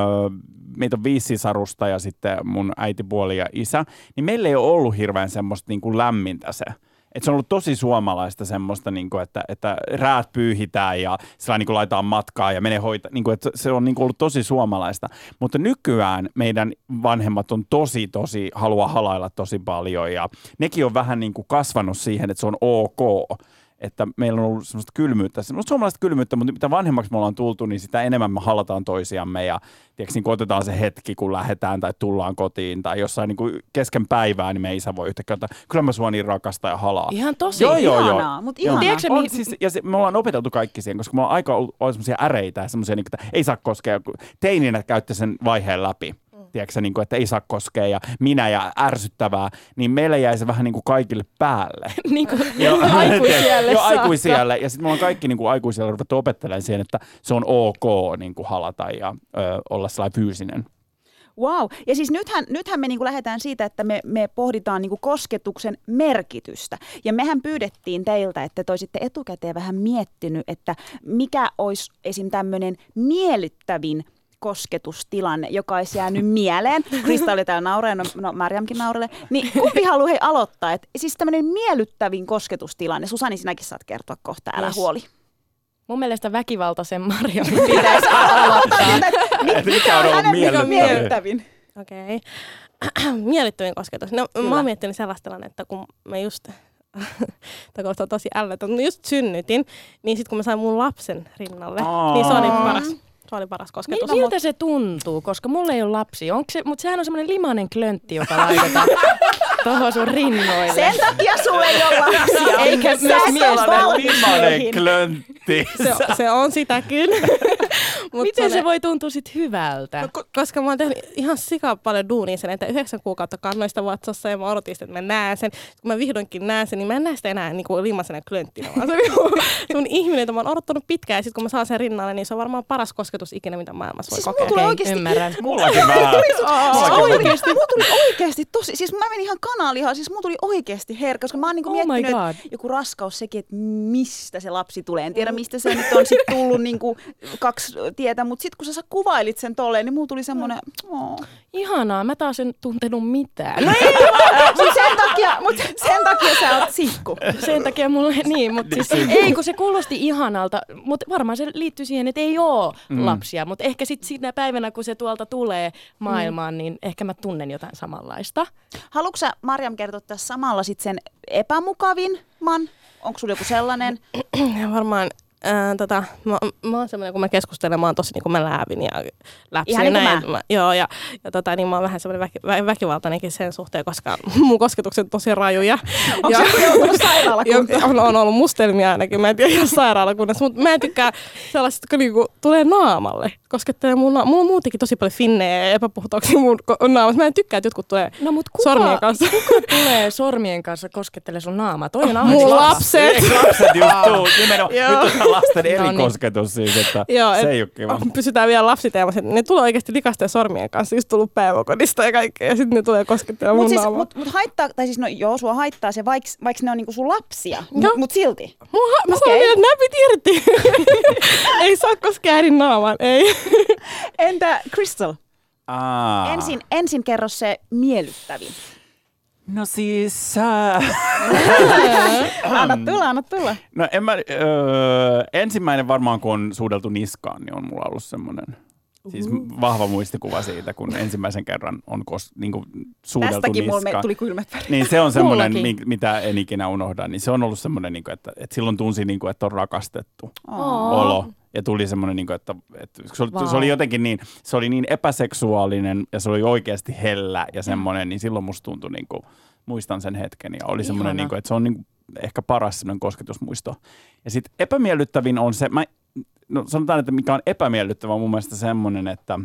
meitä on viisi sisarusta ja sitten mun äitipuoli ja isä, niin meillä ei ole ollut hirveän semmoista niin kuin lämmintä se. Et se on ollut tosi suomalaista semmoista, niin kuin, että, että räät pyyhitään ja sillä niin kuin laitetaan matkaa ja menee hoita, niin kuin, se on niin kuin ollut tosi suomalaista. Mutta nykyään meidän vanhemmat on tosi, tosi, haluaa halailla tosi paljon ja nekin on vähän niin kuin kasvanut siihen, että se on ok että meillä on ollut semmoista kylmyyttä, semmoista suomalaista kylmyyttä, mutta mitä vanhemmaksi me ollaan tultu, niin sitä enemmän me halataan toisiamme ja tiedätkö, niin otetaan se hetki, kun lähdetään tai tullaan kotiin tai jossain niin kuin kesken päivää, niin me isä voi yhtäkkiä, että kyllä mä sua niin rakastan ja halaa. Ihan tosi. Joo, joo, joo. Ihanaa, Joo. ihanaa. Tiedätkö, on, mihin- siis, ja se, me ollaan opeteltu kaikki siihen, koska me ollaan aika ollut, ollut semmoisia äreitä ja semmoisia, niin kuin, että ei saa koskea. kun Teininä käytte sen vaiheen läpi. Tiedätkö, niin kuin, että ei saa koskea ja minä ja ärsyttävää, niin meille jäi se vähän niin kuin kaikille päälle. niin kuin Joo, aikuisiälle Joo, saakka. aikuisiälle. Ja sitten me ollaan kaikki niin kuin aikuisiällä ruvettu opettelemaan siihen, että se on ok niin kuin halata ja ö, olla sellainen fyysinen. Wow. Ja siis nythän, nythän me niinku lähdetään siitä, että me, me pohditaan niinku kosketuksen merkitystä. Ja mehän pyydettiin teiltä, että te olisitte etukäteen vähän miettinyt, että mikä olisi esim. tämmöinen miellyttävin kosketustilanne, joka olisi jäänyt mieleen. Krista oli täällä nauraa, no, no Marjamkin nauralle. Niin kumpi haluaa hei aloittaa? Et, siis tämmöinen miellyttävin kosketustilanne. Susani, sinäkin saat kertoa kohta, älä Yes. huoli. Mun mielestä väkivaltaisen Marjamin pitäisi aloittaa. Mikä on ollut on miellyttävin? miellyttävin? Okei. Miellyttävin kosketus. No, Kyllä. mä oon miettinyt sellaista tilannetta, kun mä just, tämä kuulostaa tosi ällötä, mutta just synnytin, niin sitten kun mä sain mun lapsen rinnalle, niin se oli Aa. paras, se oli paras kosketus. Mil, miltä se tuntuu? Koska mulla ei ole lapsi. Onko se, mutta sehän on semmoinen limainen klöntti, joka laitetaan tuohon sun rinnoille. Sen takia sulle ei ole lapsia. Eikä myös miestä. niihin. klöntti. Se, se on sitäkin. Mut Miten se oli- voi tuntua sit hyvältä? No, ko- koska mä oon tehnyt ihan sika paljon duunia sen, että yhdeksän kuukautta kannoista vatsassa ja mä odotin sitä, että mä näen sen. Kun mä vihdoinkin näen sen, niin mä en näe sitä enää niin kuin limasena klönttinä, vaan se on niinku ihminen, jota mä oon odottanut pitkään. Ja sitten kun mä saan sen rinnalle, niin se on varmaan paras kosketus ikinä, mitä maailmassa voi Siis kokea. mulla oikeasti ymmärrän. Mullakin vähän. Siis oikeesti, mulla tuli oikeesti tosi, siis mä menin ihan kanalihaan, siis mulla tuli oikeesti herkkä, koska mä oon niinku Oh miettinyt, että joku raskaus sekin, että mistä se lapsi tulee. En tiedä, mistä se nyt on sit tullut niinku kaksi tietä, mutta sitten kun sä kuvailit sen tolleen, niin mulla tuli semmoinen, oh. Ihanaa, mä taas en tuntenut mitään. No mut sen takia, mut sen takia sä oot sinkku. Sen takia mulla, niin, mutta siis, ei kun se kuulosti ihanalta, mutta varmaan se liittyy siihen, että ei ole mm. lapsia, mutta ehkä sitten siinä päivänä, kun se tuolta tulee maailmaan, mm. niin ehkä mä tunnen jotain samanlaista. Haluatko sä, Marjam, kertoa tässä samalla sit sen epämukavin man? Onko sulla joku sellainen? Varmaan Ää, tota, mä, mä oon semmoinen, kun mä keskustelen, mä oon tosi niin kuin mä läävin ja läpsin. Ihan niin kuin näin. mä. Mä, joo, ja, ja tota, niin mä oon vähän semmoinen väki, vä, väkivaltainenkin sen suhteen, koska mun kosketukset on tosi rajuja. Onko ja, se joutunut sairaalakuntaan? ja on, on, ollut mustelmia ainakin, mä en tiedä ihan sairaalakunnassa, mutta mä en tykkää sellaisesta, kun niinku tulee naamalle. Koskettelee mun, na- mulla on muutenkin tosi paljon finnejä ja epäpuhtauksia mun ko- naamassa. Mä en tykkää, että jotkut tulee No mut kuka, sormien kanssa. kuka tulee sormien kanssa koskettele sun naamaa? Toi on Mun lapset. Eikö lapset just tuu? Nimenomaan. Nyt lasten eri No niin. kosketus siis, että Joo, se et- ei ole kiva. pysytään vielä lapsiteemassa. Ne tulee oikeasti likasten sormien kanssa, just tullut päiväkodista ja kaikkea, ja sitten ne tulee koskettelemaan mun Mutta siis, naamaa. mut, mut haittaa, tai siis no joo, sua haittaa se, vaikka vaikka ne on niinku sun lapsia, mutta mut silti. Mun ha- mä Okei. sanon vielä, että näpit irti. ei saa koskea äidin naamaan, ei. Entä Crystal? Aa. Ensin, ensin kerro se miellyttävin. No siis... Äh, Anna tulla, anna tulla. no en mä, öö, ensimmäinen varmaan kun on suudeltu niskaan, niin on mulla ollut semmoinen siis vahva muistikuva siitä, kun ensimmäisen kerran on kos, niin kuin suudeltu Tästäkin mulle niskaan. tuli kylmät väreet. Niin se on semmoinen, mi- mitä en ikinä unohda, niin se on ollut semmoinen, niin kuin, että, että silloin tunsi, niin kuin, että on rakastettu Oo. olo. Ja tuli semmoinen, niin kuin, että, että se, oli, Vau. se oli jotenkin niin, se oli niin epäseksuaalinen ja se oli oikeasti hellä ja semmoinen, niin silloin musta tuntui, niin kuin, muistan sen hetken ja oli semmoinen, niin kuin, että se on niin kuin, ehkä paras semmoinen kosketusmuisto. Ja sitten epämiellyttävin on se, mä, no sanotaan, että mikä on epämiellyttävä mun mielestä semmoinen, että,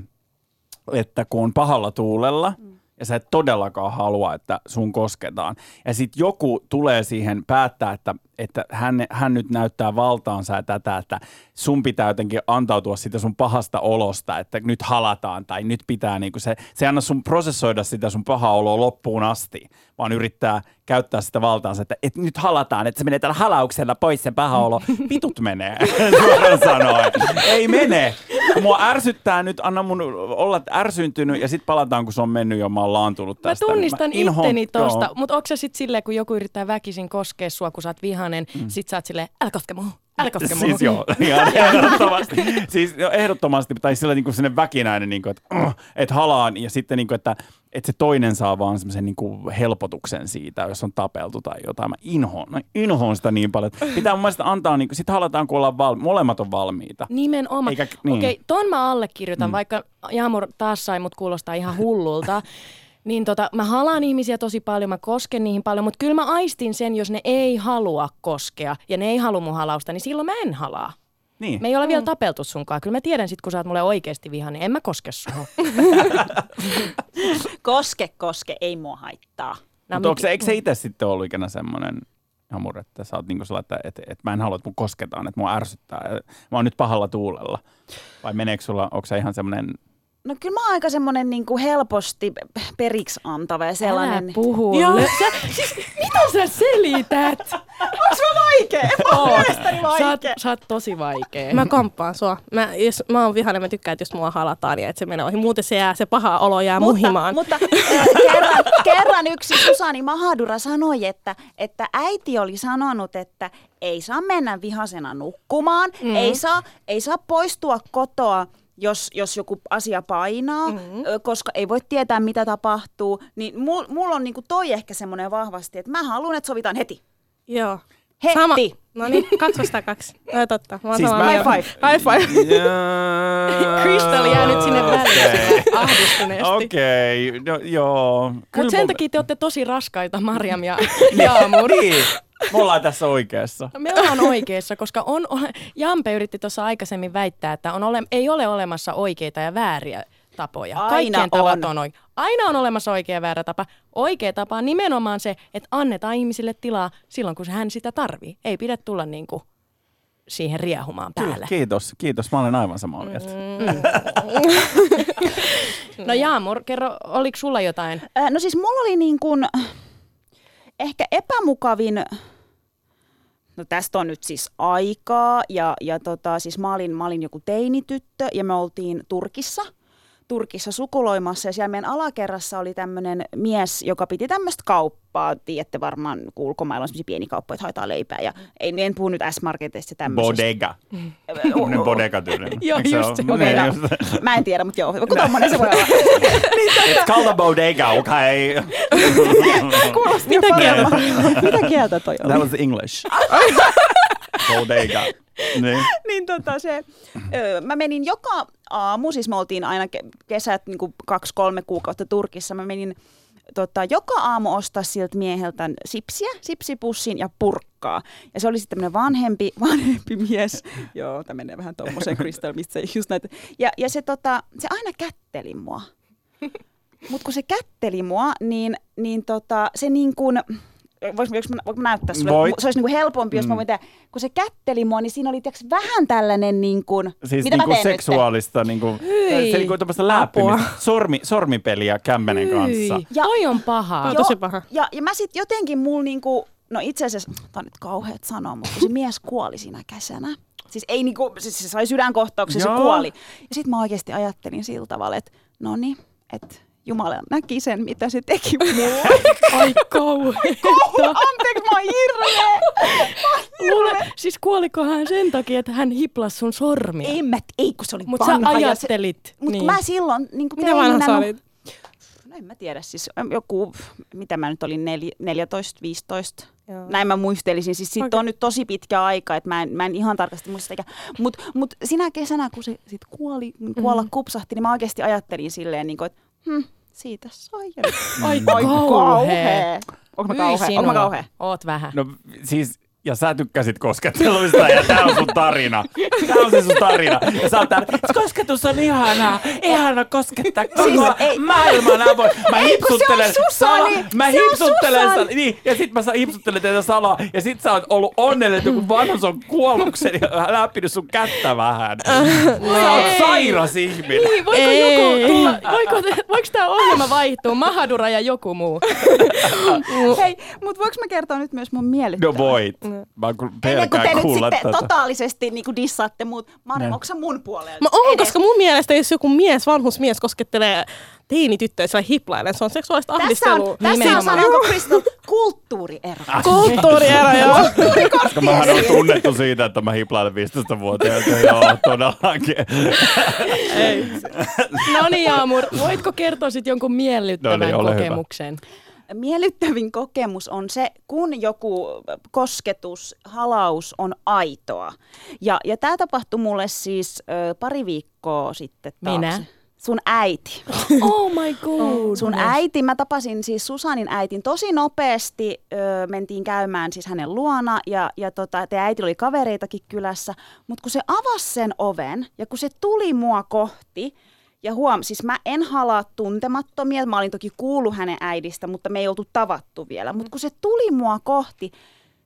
että kun on pahalla tuulella ja sä et todellakaan halua, että sun kosketaan. Ja sitten joku tulee siihen päättää, että, että hän, hän nyt näyttää valtaansa ja tätä, että sun pitää jotenkin antautua siitä sun pahasta olosta, että nyt halataan tai nyt pitää, niin se, se ei anna sun prosessoida sitä sun pahaa oloa loppuun asti, vaan yrittää käyttää sitä valtaansa, että, että nyt halataan, että se menee tällä halauksella pois se paha olo. Vitut menee, suoraan sanoen. Ei mene. Mua ärsyttää nyt, anna mun olla ärsyntynyt ja sitten palataan, kun se on mennyt jo, mä oon laantunut Mä tästä. tunnistan inhoan- itteni tosta, mutta onko se sitten silleen, kun joku yrittää väkisin koskea sua, kun sä oot vihanen, mm. sit sä oot silleen, älä koske muuhun, älä koske muuhun. Siis joo, ihan ehdottomasti. siis jo, ehdottomasti, tai sillä niin sinne väkinäinen, niin kuin, että, uh, että halaan, ja sitten niin kuin, että, että se toinen saa vaan semmoisen niin kuin helpotuksen siitä, jos on tapeltu tai jotain. Mä inhoon, mä inhoon sitä niin paljon. Pitää mun mielestä antaa, niin kuin, sit halataan, kun ollaan valmi- molemmat on valmiita. Nimenomaan. Eikä- niin. Okei, ton mä allekirjoitan, mm. vaikka Jaamur taas sai mut kuulostaa ihan hullulta. niin tota, mä halaan ihmisiä tosi paljon, mä kosken niihin paljon, mutta kyllä mä aistin sen, jos ne ei halua koskea ja ne ei halua mun halausta, niin silloin mä en halaa. Niin. Me ei ole vielä tapeltu sunkaan. Kyllä mä tiedän sit, kun sä oot mulle oikeasti vihainen, en mä koske suhun. Koske, koske, ei mua haittaa. No, Mutta se, eikö se itse sitten ollut ikinä semmoinen hamur, että sä oot niinku sellainen, että, että, että mä en halua, että mun kosketaan, että mua ärsyttää. Mä oon nyt pahalla tuulella. Vai meneekö sulla, onko se ihan semmoinen No kyllä mä oon aika semmonen niinku helposti periksi antava ja sellainen. Älä puhu. Joo. Sä, siis, mitä sä selität? Onks mä vaikee? Mä oon mielestäni Sä oot, vaikee. sä oot tosi vaikee. Mä komppaan sua. Mä, jos mä oon vihainen, mä tykkään, että jos mua halataan ja että se menee ohi. Muuten se jää, se paha olo jää muhimaan. Mutta, mutta äh, kerran, kerran yksi Susani Mahadura sanoi, että, että äiti oli sanonut, että ei saa mennä vihasena nukkumaan, mm. ei, saa, ei saa poistua kotoa, jos, jos joku asia painaa, mm-hmm. koska ei voi tietää, mitä tapahtuu. Niin mulla mul on niinku toi ehkä semmoinen vahvasti, että mä haluan, että sovitaan heti. Joo. Heti. Sama. No niin, kaksi vastaan kaksi. No, totta. Mä Siis mä-. High five. High five. Crystal jää nyt sinne väliin Okei. ahdistuneesti. Okei, no, joo. Mutta sen mun- takia te olette tosi raskaita, Marjam ja Jaamur. Niin, me ollaan tässä oikeassa. No, Me ollaan oikeassa, koska on, ole- Jampe yritti tuossa aikaisemmin väittää, että on ole, ei ole olemassa oikeita ja vääriä tapoja. Aina Kaikkien tavat on. on oikein. Aina on olemassa oikea ja väärä tapa. Oikea tapa on nimenomaan se, että annetaan ihmisille tilaa silloin, kun hän sitä tarvii. Ei pidä tulla niin kuin siihen riehumaan Kyllä, päälle. kiitos, kiitos. Mä olen aivan samaa mieltä. No Jaamur, kerro, oliko sulla jotain? Äh, no siis mulla oli niin kuin ehkä epämukavin, no tästä on nyt siis aikaa ja, ja tota, siis mä olin, mä olin joku teinityttö ja me oltiin Turkissa. Turkissa sukuloimassa ja siellä meidän alakerrassa oli tämmöinen mies, joka piti tämmöistä kauppaa. Tiedätte varmaan, kun ulkomailla on semmoisia pieni kauppoja, että haetaan leipää. Ja ei, en puhu nyt S-Marketista ja tämmöisestä. Bodega. Tämmöinen bodega tyylinen. Joo, just se. Niin, Bodega. just. Mä en tiedä, mutta joo, kun tommonen se voi olla. It's called a bodega, okay? Kuulosti Mitä jo kieltä? Mitä kieltä toi oli? That was English. Bodega. Niin. niin tota se, ö, mä menin joka aamu, siis me oltiin aina ke- kesät niin kaksi-kolme kuukautta Turkissa, mä menin tota, joka aamu ostaa siltä mieheltä sipsiä, sipsipussin ja purkkaa. Ja se oli sitten tämmöinen vanhempi, vanhempi mies. Joo, tämä menee vähän tuommoiseen Crystal, mistä se just näitä. Ja, ja se, tota, se aina kätteli mua. Mutta kun se kätteli mua, niin, niin tota, se niin kuin, voinko, voinko, mä, voinko mä näyttää sulle? Voit. Se olisi niin kuin helpompi, jos mä Mm. voin tehdä. Kun se kätteli mua, niin siinä oli tiiäks, vähän tällainen niin kuin, Siis mitä niinku mä teen nyt? seksuaalista, niinku, Hyi. se niinku tämmöistä läppimistä, Sormi, sormipeliä kämmenen kanssa. Hyi, Ja- toi on paha. Joo. tosi paha. Ja, ja mä sitten jotenkin mulla niinku, no itse asiassa, tää on nyt kauheat sanoa, mutta se mies kuoli siinä kesänä. Siis ei niinku, siis se sai sydänkohtauksen, se kuoli. Ja sitten mä oikeasti ajattelin sillä tavalla, että no niin, että Jumala näki sen, mitä se teki mulle. Ai kauheeta. Anteeksi, mä oon hirveä. Luule, hirveä. siis kuoliko hän sen takia, että hän hiplas sun sormia? Ei, mä, ei kun se oli Mutta sä vanha. ja se- ajattelit. Mutta niin. mä silloin niin kuin Mitä vanha sä olit? No en mä tiedä, siis joku, mitä mä nyt olin, nel, 14, 15. Joo. Näin mä muistelisin. Siis siitä Okei. on nyt tosi pitkä aika, että mä en, mä en ihan tarkasti muista sitä. Mutta mut sinä kesänä, kun se sit kuoli, kuolla kupsahti, niin mä oikeasti ajattelin silleen, niin kuin, että hm, siitä sai. Nyt- Ai Ai kauhea. kauhea. Onko mä kauhea? Onko mä kauhea? Oot vähän. No siis, ja sä tykkäsit kosketteluista ja tää on sun tarina. Tää on se sun tarina. Ja sä oot täällä, kosketus on ihanaa, ihana koskettaa koko Siis siis, ei- maailman avoin. Mä hipsuttelen se on Susani! mä Se on hipsuttelen, Susani! sa- niin, ja sit mä sa- hipsuttelen teitä salaa, ja sit sä oot ollut onnellinen, että joku vanhus on kuollut sen ja läppinyt sun kättä vähän. Sä oot sairas ihminen. Niin, voiko Ei. joku tulla, voiko, voiko tämä ohjelma vaihtua, Mahadura ja joku muu? Hei, mutta voinko mä kertoa nyt myös mun miellyttävää? No voit. Mä oon Ennen kuin te nyt sitten tätä. totaalisesti niin kuin dissaatte muut. Onko sä mun puolella? Mä oon, koska mun mielestä jos joku mies, vanhus mies koskettelee teinityttöä sillä hiplailen, se on seksuaalista Tässä ahdistelua. on, tässä on Nimenomaan. sanonko Crystal kulttuuriero. Kulttuuriero, joo. Koska mähän on tunnettu siitä, että mä hiplailen 15-vuotiaita. Joo, todellakin. Ei. No niin, Jaamur, voitko kertoa sitten jonkun miellyttävän No niin, ole hyvä. Miellyttävin kokemus on se, kun joku kosketus, halaus on aitoa. Ja, ja tämä tapahtui mulle siis ö, pari viikkoa sitten taakse. Minä? Sun äiti. Oh my god. Sun äiti, mä tapasin siis Susanin äitin tosi nopeasti, ö, mentiin käymään siis hänen luona ja, ja tota, te äiti oli kavereitakin kylässä, mutta kun se avasi sen oven ja kun se tuli mua kohti, ja huom, siis mä en halaa tuntemattomia, mä olin toki kuullut hänen äidistä, mutta me ei oltu tavattu vielä, mutta kun se tuli mua kohti,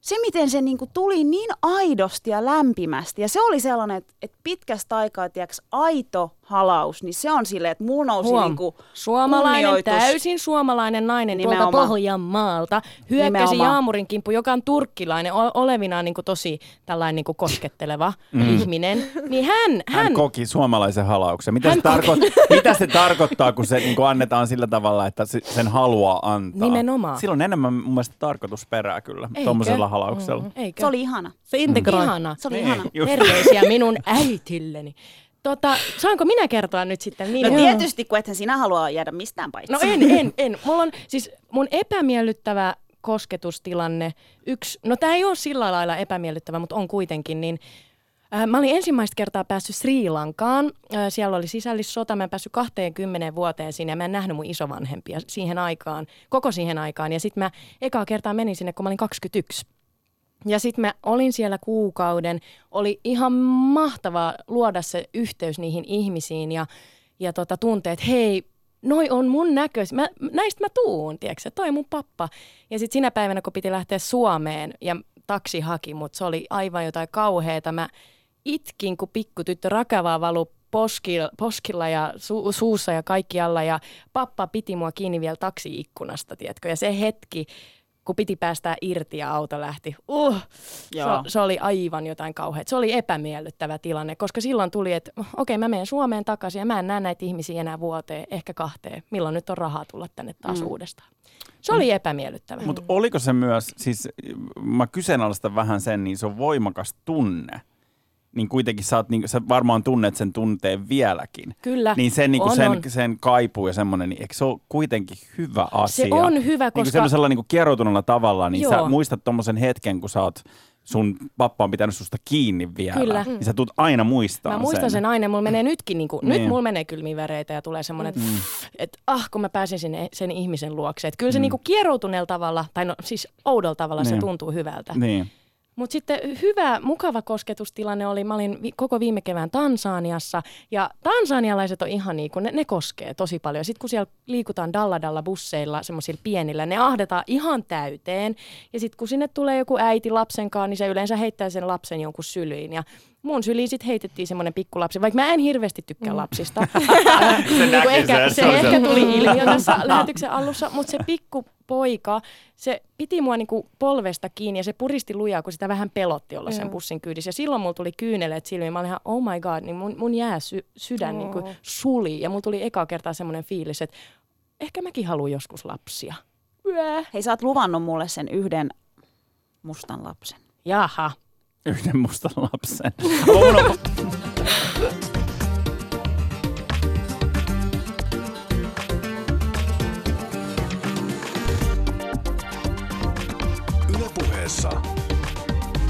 se miten se niinku tuli niin aidosti ja lämpimästi ja se oli sellainen, että, että pitkästä aikaa, tiiäks, aito halaus, niin se on silleen, että mulla nousi Huom. niinku Suomalainen, kunnioitus. täysin suomalainen nainen tuolta Nimenomaan. Pohjanmaalta hyökkäsi Nimenomaan. Jaamurin kimppu, joka on turkkilainen, o- olevinaan niin kuin tosi tällainen niin kuin kosketteleva mm. ihminen. Niin hän, Hän hän, koki suomalaisen halauksen. Mitä, Hän se, tarko- mitä se tarkoittaa, kun se niin annetaan sillä tavalla, että se, sen haluaa antaa? Nimenomaan. Silloin enemmän mun mielestä tarkoitusperää kyllä, Eikö? tuommoisella halauksella. Mm. eikö? Se oli ihana. Se integroi. ihana. Se oli Niin, ihana. just. Terveisiä minun äitilleni. Tota, saanko minä kertoa nyt sitten No minun? tietysti, kun ethän sinä halua jäädä mistään paitsi. No en, en, en. Mulla on siis mun epämiellyttävä kosketustilanne. Yksi, no tämä ei ole sillä lailla epämiellyttävä, mutta on kuitenkin, niin äh, Mä olin ensimmäistä kertaa päässyt Sri Lankaan. Äh, Siellä oli sisällissota. Mä en päässyt 20 vuoteen sinne ja mä en nähnyt mun isovanhempia siihen aikaan, koko siihen aikaan. Ja sitten mä ekaa kertaa menin sinne, kun mä olin 21. Ja sitten mä olin siellä kuukauden. Oli ihan mahtavaa luoda se yhteys niihin ihmisiin ja, ja tota, tuntea, että hei, noi on mun näköis. Mä, näistä mä tuun, tiedätkö toi mun pappa. Ja sitten sinä päivänä, kun piti lähteä Suomeen ja taksi haki mut, se oli aivan jotain kauheata. Mä itkin, kun pikkutyttö rakavaa valu poskilla, poskilla ja su, suussa ja kaikkialla. Ja pappa piti mua kiinni vielä taksiikkunasta, tiedätkö. Ja se hetki, kun piti päästää irti ja auto lähti. Uh, se, Joo. se oli aivan jotain kauheaa. Se oli epämiellyttävä tilanne, koska silloin tuli, että okei, okay, mä menen Suomeen takaisin ja mä en näe näitä ihmisiä enää vuoteen, ehkä kahteen. Milloin nyt on rahaa tulla tänne taas mm. uudestaan. Se oli epämiellyttävä. Mutta oliko se myös, siis mä kyseenalaistan vähän sen, niin se on voimakas tunne. Niin kuitenkin sä, oot, niin, sä varmaan tunnet sen tunteen vieläkin. Kyllä, Niin sen, niin on, sen, on. sen kaipuu ja semmoinen, niin eikö se ole kuitenkin hyvä asia? on hyvä, Niin kuin koska- sellaisella niin kuin kieroutuneella tavalla, niin sä Joo. muistat tommosen hetken, kun sä oot, sun pappa on pitänyt susta kiinni vielä. Kyllä. Niin sä tulet aina muistaa Mä muistan sen aina, mulla menee nytkin, niin kuin, Niin. nyt mulla menee kylmiä vereitä ja tulee semmoinen, että mm. et, ah, kun mä pääsin sinne, sen ihmisen luokse. Et kyllä se mm. niin kuin kieroutuneella tavalla, tai no siis oudolla tavalla se Niin. tuntuu hyvältä. Niin. Mutta sitten hyvä, mukava kosketustilanne oli, mä olin vi- koko viime kevään Tansaniassa ja tansanialaiset on ihan niin kuin, ne, ne koskee tosi paljon. Sitten kun siellä liikutaan dalladalla busseilla, semmoisilla pienillä, ne ahdetaan ihan täyteen. Ja sitten kun sinne tulee joku äiti lapsen kanssa, niin se yleensä heittää sen lapsen jonkun syliin. Ja mun syliin sitten heitettiin semmoinen pikkulapsi, vaikka mä en hirveästi tykkää lapsista. se näkyy ehkä, se, se, ehkä tuli ilmi tässä lähetyksen alussa, mutta se pikkupoika, se piti mua niinku polvesta kiinni ja se puristi lujaa, kun sitä vähän pelotti olla sen bussin kyydissä. Ja silloin mulla tuli kyyneleet silmiin. Mä olin ihan, oh my god, niin mun, mun jää sy- sydän niinku suli. Ja mulla tuli eka kertaa semmoinen fiilis, että ehkä mäkin haluan joskus lapsia. Hei, sä oot luvannut mulle sen yhden mustan lapsen. Jaha. Yhden mustan lapsen. Ylepuheessa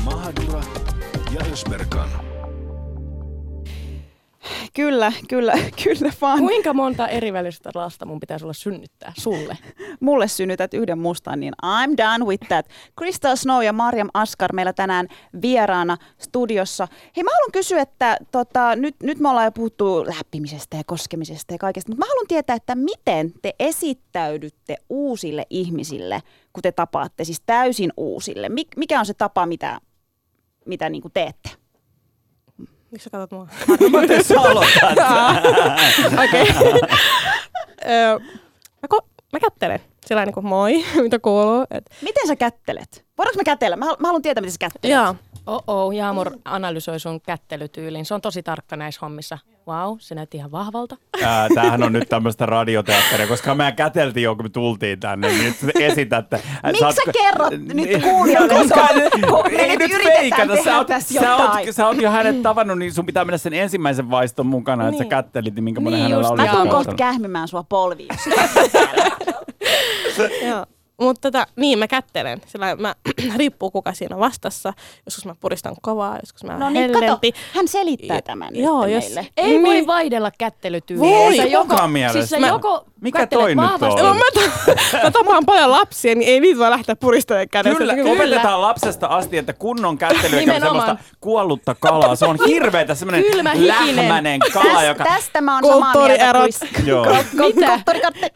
Mahadura ja Ösberkan. Kyllä, kyllä, kyllä vaan. Kuinka monta eri välistä lasta mun pitäisi olla synnyttää sulle? Mulle synnytät yhden mustan, niin I'm done with that. Crystal Snow ja Mariam Askar meillä tänään vieraana studiossa. Hei, mä haluan kysyä, että tota, nyt, nyt me ollaan jo puhuttu läppimisestä ja koskemisesta ja kaikesta, mutta mä haluan tietää, että miten te esittäydytte uusille ihmisille, kun te tapaatte, siis täysin uusille. Mik, mikä on se tapa, mitä, mitä niin kuin teette? Miksi sä katsot mua? miten sä aloitat? Okei. Mä, ko- mä kättelen. Sillä niin kuin moi, mitä kuuluu. Et, Miten sä kättelet? Voidaanko mä kätellä? Mä, hal- mä haluan tietää, miten sä kättelet. joo. Oh-oh, Jaamur analysoi sun kättelytyylin. Se on tosi tarkka näissä hommissa. Wow, se näytti ihan vahvalta. Ää, Tämähän on nyt tämmöistä radioteatteria, koska me käteltiin jo, kun me tultiin tänne, niin nyt te esitätte. Miksi Sä oot- sä kerrot Niin. nyt kuulijoille? Koska me ei nyt feikata. Sä oot, sä, oot, sä oot jo hänet tavannut, niin sun pitää mennä sen ensimmäisen vaiston mukana, että sä Niin. kättelit, niin minkä monen Niin hänellä just, oli. Mä tuun kohta kähmimään sua polviin. Joo. Mutta tota, niin mä kättelen. Sillä mä, riippuu kuka siinä on vastassa. Joskus mä puristan kovaa, joskus mä No niin, kato, hän selittää tämän Joo, nyt jos- meille. Ei Niin. voi vaihdella kättelytyyliä. Voi, Sä kukaan mielestä. Siis sä Mä- joko Mikä toi nyt on? No, mä, mä tapaan paljon lapsia, niin ei niitä voi lähteä puristamaan kädestä. Kyllä, kuin- opetetaan lapsesta asti, että kunnon kättely Nimenomaan. semmoista kuollutta kalaa. Se on hirveetä semmoinen lähmäinen kala, Täs, joka... Tästä mä oon samaa mieltä. Kulttuurierot. Joo. Mitä? Kulttuurikatte.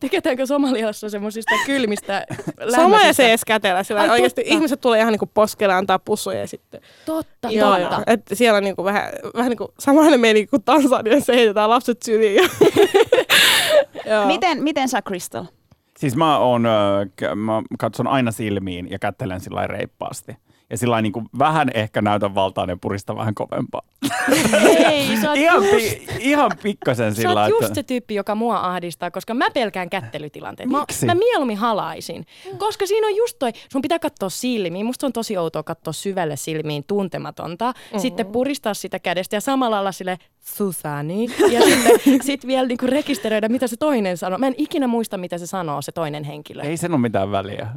Teketäänkö Somaliassa semmoisista kylmistä Sama ja lämmöisistä- se edes kätellä. Sillä Ai, oikeasti totta. ihmiset tulee ihan niinku poskelle antaa pussuja ja sitten. Totta, Joo, totta. joo. Et siellä on niinku vähän, vähän niinku samanlainen meininki kuin Tansaniassa heitetään lapset syliin. Miten, miten sä, Crystal? Siis mä, k- mä katson aina silmiin ja kättelen sillä reippaasti. Ja sillä lailla niin kuin vähän ehkä näytän valtaan ja purista vähän kovempaa. Hei, sä oot Ihan, just, pi, ihan pikkasen sä sillä oot lailla, just se tyyppi, joka mua ahdistaa, koska mä pelkään kättelytilanteet. Mä, Miksi? mä mieluummin halaisin, koska siinä on just toi, sun pitää katsoa silmiin. Musta on tosi outoa katsoa syvälle silmiin tuntematonta, mm-hmm. sitten puristaa sitä kädestä ja samalla olla sille Susani. Ja sitten sit vielä niinku rekisteröidä, mitä se toinen sanoo. Mä en ikinä muista, mitä se sanoo, se toinen henkilö. Ei sen ole mitään väliä.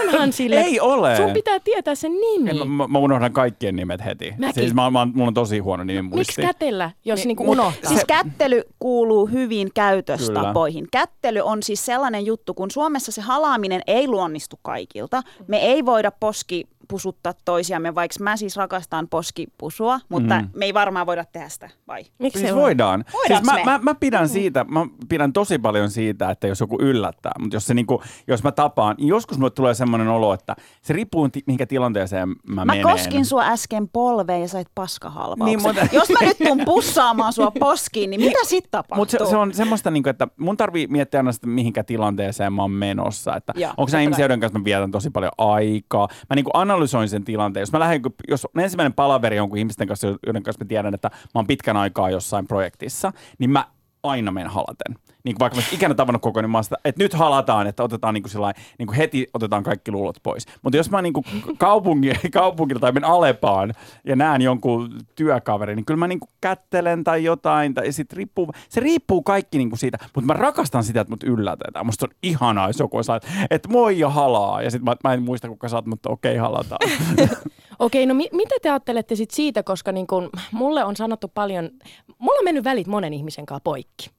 Onhan sille. Ei ole. Sun pitää tietää sen nimi. En, mä, mä, unohdan kaikkien nimet heti. Mäkin. Siis mä, mä, mulla on tosi huono nimi Miksi muisti. kätellä, jos Niin, niinku unohtaa? Siis kättely kuuluu hyvin käytöstapoihin. Kättely on siis sellainen juttu, kun Suomessa se halaaminen ei luonnistu kaikilta. Me ei voida poski pusuttaa toisiamme, vaikka mä siis rakastan poskipusua, mutta Mm. mm. me ei varmaan voida tehdä sitä, vai? Miksi Siis ei voi? voidaan. Voidaanko siis mä, mä, mä, pidän siitä, mä pidän tosi paljon siitä, että jos joku yllättää, mutta jos, se niinku, jos mä tapaan, niin joskus mulle tulee semmoinen olo, että se riippuu ti- mihinkä tilanteeseen mä, Mä menen. koskin sua äsken polveen ja sait paskahalvauksen. Niin, mutta- Jos mä nyt tuun pussaamaan sua poskiin, niin mitä sit tapahtuu? Mutta se, se, on semmoista, niinku, että mun tarvii miettiä aina sitä, mihinkä tilanteeseen mä oon menossa. Että Joo, onko nämä ihmisiä, joiden kanssa mä vietän tosi paljon aikaa. Mä niinku analysoin sen tilanteen. Jos, mä lähden, jos on ensimmäinen palaveri jonkun ihmisten kanssa, joiden kanssa mä tiedän, että mä oon pitkän aikaa jossain projektissa, niin mä aina menen halaten. Niin vaikka mä ikinä tavannut koko, niin mä sitä, että nyt halataan, että otetaan niin kuin sillai, niin kuin heti otetaan kaikki luulot pois. Mutta jos mä niin kuin kaupunki, kaupungilla tai menen Alepaan ja näen jonkun työkaverin, niin kyllä mä niin kuin kättelen tai jotain. Tai sit riippuu, se riippuu kaikki niin kuin siitä, mutta mä rakastan sitä, että mut yllätetään. Musta on ihanaa, jos joku saa, että moi ja halaa. Ja sitten mä, mä en muista, kuka sä oot, mutta okei, halataan. Okei, no mi- mitä te ajattelette sit siitä, koska niin kun, mulle on sanottu paljon, mulla on mennyt välit monen ihmisen kanssa poikki.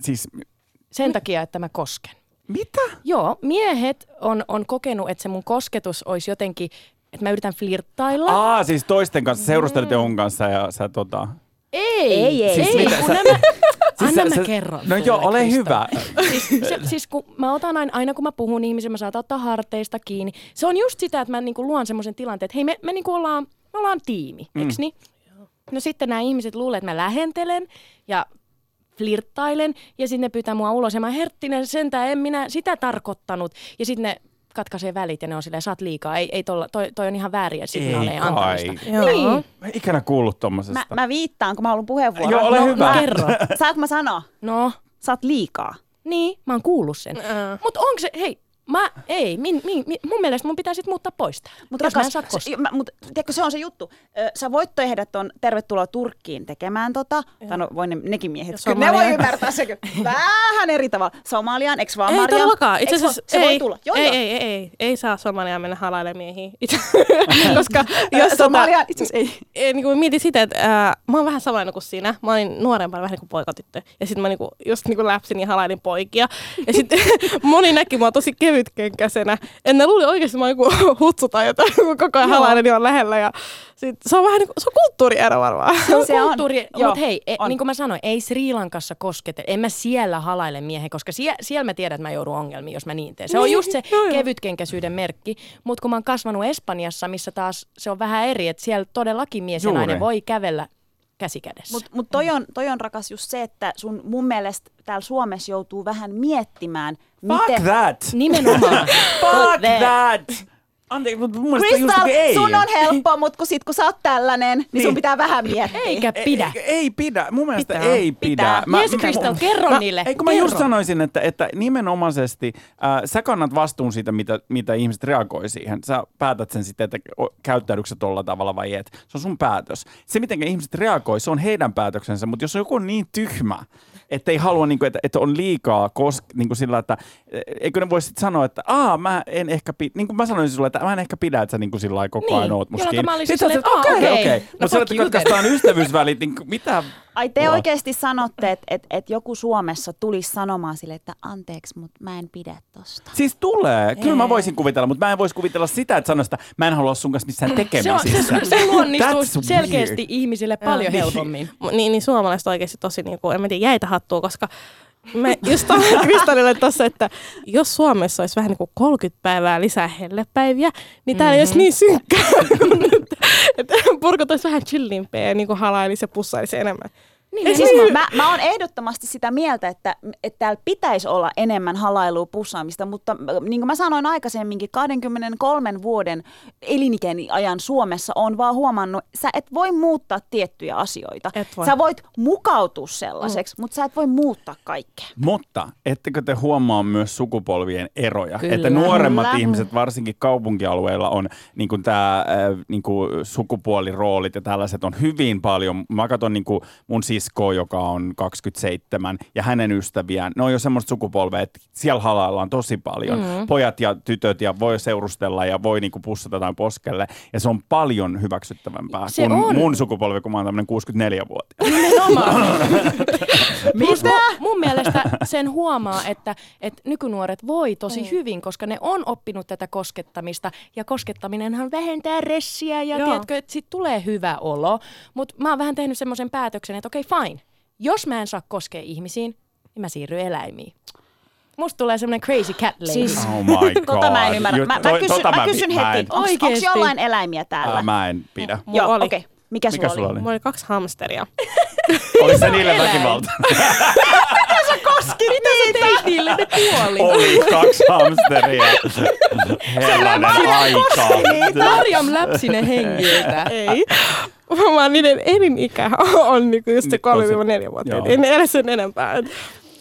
siis Sen takia, että mä kosken. mitä? Joo, miehet on, on kokenut, että se mun kosketus olisi jotenkin, että mä yritän flirttailla. Aa, siis toisten kanssa, seurustelit jonkun kanssa ja sä tota... Ei, Ei, ei. ei, Siis mitä kun sä- nämä, Siis anna sä- mä kerron No joo, ole Krista. hyvä. Siis, se, siis kun mä otan aina, aina kun mä puhun ihmisen, mä saatan ottaa harteista kiinni. Se on just sitä, että mä niinku luon semmoisen tilanteen, että hei me, me niinku ollaan, me ollaan tiimi, mm. eiks niin? No sitten nämä ihmiset luulee, että mä lähentelen ja flirttailen ja sitten ne pyytää mua ulos ja mä herttinen sentään, en minä sitä tarkoittanut. Ja sitten ne katkaisee välit ja ne on silleen, saat liikaa, ei, ei tolla, toi, toi on ihan vääriä signaaleja antamista. Joo. Niin. Mä en ikinä kuullut tommosesta. Mä, mä viittaan, kun mä haluan puheenvuoron. Joo, ole no, hyvä. No, Kerro. Saanko mä sanoa? No, Sä oot liikaa. niin, mä oon kuullut sen. Mutta onko se, hei, mä, ei, min, min, min, mun mielestä mun pitää sit muuttaa pois tää. Mutta jos rakas, se, mä, mut, tiedätkö, se on se juttu. Ö, sä voit tehdä ton tervetuloa Turkkiin tekemään tota, tai no, voi ne, nekin miehet. Ja Kyllä ne voi ymmärtää se kyllä. vähän eri tavalla. Somaliaan, eikö vaan Ei todellakaan. Itse asiassa se ei, voi tulla. Joo, ei, joo. ei, ei, ei, ei, saa Somaliaan mennä halailemaan miehiä. Itse, koska jos tota, Somaliaan itse asiassa ei. ei, niin kuin mietin sitä, että ää, mä oon vähän samanlainen kuin sinä. Mä olin nuorempana vähän niin kuin poikatyttö. Ja sitten mä niin kuin, just niin kuin läpsin ja halailin poikia. Ja sitten moni näki mua tosi kevytkenkäisenä. En ne luuli oikeasti, mä oon joku hutsu tai jotain, kun koko ajan halailen niin on lähellä. Ja sit, se on vähän niin kuin, se on kulttuuriero varmaan. Se on Se on. kulttuuri, Joo, mutta hei, e, on. niin kuin mä sanoin, ei Sri Lankassa koskete, en mä siellä halaile miehen, koska sie, siellä mä tiedän, että mä joudun ongelmiin, jos mä niin teen. Se on Niin, just se joo, joo. kevytkenkäisyyden merkki, mutta kun mä oon kasvanut Espanjassa, missä taas se on vähän eri, että siellä todellakin mies Juuri. ja nainen voi kävellä käsi kädessä. Mutta mut toi, on, toi on rakas just se, että sun mun mielestä täällä Suomessa joutuu vähän miettimään, Fuck miten... that! Nimenomaan. Fuck that! Anteeksi, mutta mun mielestä just Crystal, niin ei. sun on helppo, mutta kun sit kun sä oot tällainen, niin, Niin. sun pitää vähän miettiä. Eikä pidä. Ei, ei pidä. Mun mielestä Pitää. ei pidä. Pitää. Jees Kristel, kerro mä, niille. Ei, kun mä kerro. just sanoisin, että, että nimenomaisesti äh, sä kannat vastuun siitä, mitä, mitä ihmiset reagoi siihen. Sä päätät sen sitten, että käyttäydytkö sä tolla tavalla vai et. Se on sun päätös. Se, miten ihmiset reagoi, se on heidän päätöksensä. Mutta jos joku on niin tyhmä, että ei halua, niin kuin, että, että on liikaa kos, niin kuin sillä, että eikö ne voisi sitten sanoa, että aa, mä en ehkä pidä, niin kuin mä sanoisin sulle, että mä en ehkä pidä, että sä niin kuin sillä lailla koko Niin, ajan oot musta jolloinka kiinni. mä olisin Sitten sä silleen, että okei, okei. No Mutta sä katkaistaan ystävyysvälit, niin mitä? Ai te Mua. oikeasti sanotte, että et, et joku Suomessa tulisi sanomaan sille, että anteeksi, mutta mä en pidä tosta. Siis tulee. Kyllä mä voisin kuvitella, mutta mä en voisi kuvitella sitä, että sanoisi, että mä en halua sun kanssa missään se, on, tekemisissä. se, se luonnistuu That's selkeästi weird. ihmisille paljon helpommin. Mu- Niin, niin suomalaiset oikeasti tosi, niin kuin, en mä tiedä, jäitä hattua, koska me just Kristallille tuossa, että jos Suomessa olisi vähän niin kuin 30 päivää lisää hellepäiviä, niin täällä ei olisi niin synkkää kuin nyt. Että purkot olisi vähän chillimpiä ja niin kuin halailisi ja pussailisi enemmän. Niin, siis siis mä, mä oon ehdottomasti sitä mieltä, että, että täällä pitäisi olla enemmän halailua pussaamista, mutta niin kuin mä sanoin aikaisemminkin, 23 vuoden elinikäni ajan Suomessa on vaan huomannut, sä et voi muuttaa tiettyjä asioita. Et voi. Sä voit mukautua sellaiseksi, mm. mutta sä et voi muuttaa kaikkea. Mutta ettekö te huomaa myös sukupolvien eroja? Kyllä. Että nuoremmat Kyllä. ihmiset, varsinkin kaupunkialueilla, on niin kuin tämä äh, niin kuin sukupuoliroolit ja tällaiset on hyvin paljon. Mä katson niin kuin mun sisko, joka on 27, ja hänen ystäviään. Ne on jo semmoista sukupolvea, että siellä halaillaan tosi paljon. Mm. Pojat ja tytöt ja voi seurustella ja voi niin kuin pussata jotain poskelle. Ja se on paljon hyväksyttävämpää Se kuin on. mun sukupolvi, kun mä oon tämmöinen 64-vuotias. Nimenomaan. Plus mun, mun mielestä sen huomaa, että, että nykynuoret voi tosi hyvin, koska ne on oppinut tätä koskettamista. Ja koskettaminenhan vähentää ressiä ja Joo. tiedätkö, että sit tulee hyvä olo. Mutta mä oon vähän tehnyt semmoisen päätöksen, että okei fine, jos mä en saa koskea ihmisiin, niin mä siirryn eläimiin. Musta tulee semmoinen crazy cat lady. Siis- Oh my god. Tota mä en ymmärrä. Mä, mä, kysyn, tota mä kysyn mä heti, onko jollain eläimiä täällä? Ää, mä en pidä. Joo, oli. okei. Mikä, Mikä sulla sulla oli? oli? Mulla oli kaksi hamsteria. Oli se niille väkivalta? koski Mitä sä teit niille? Ne kuoli. Oli kaksi hamsteria. Herranen aika. Marjam läpsi ne hengiltä. Ei. Vaan niiden elinikä on niinku just se Nyt on se- 3-4 vuotta. joo. En edes sen enempää. Et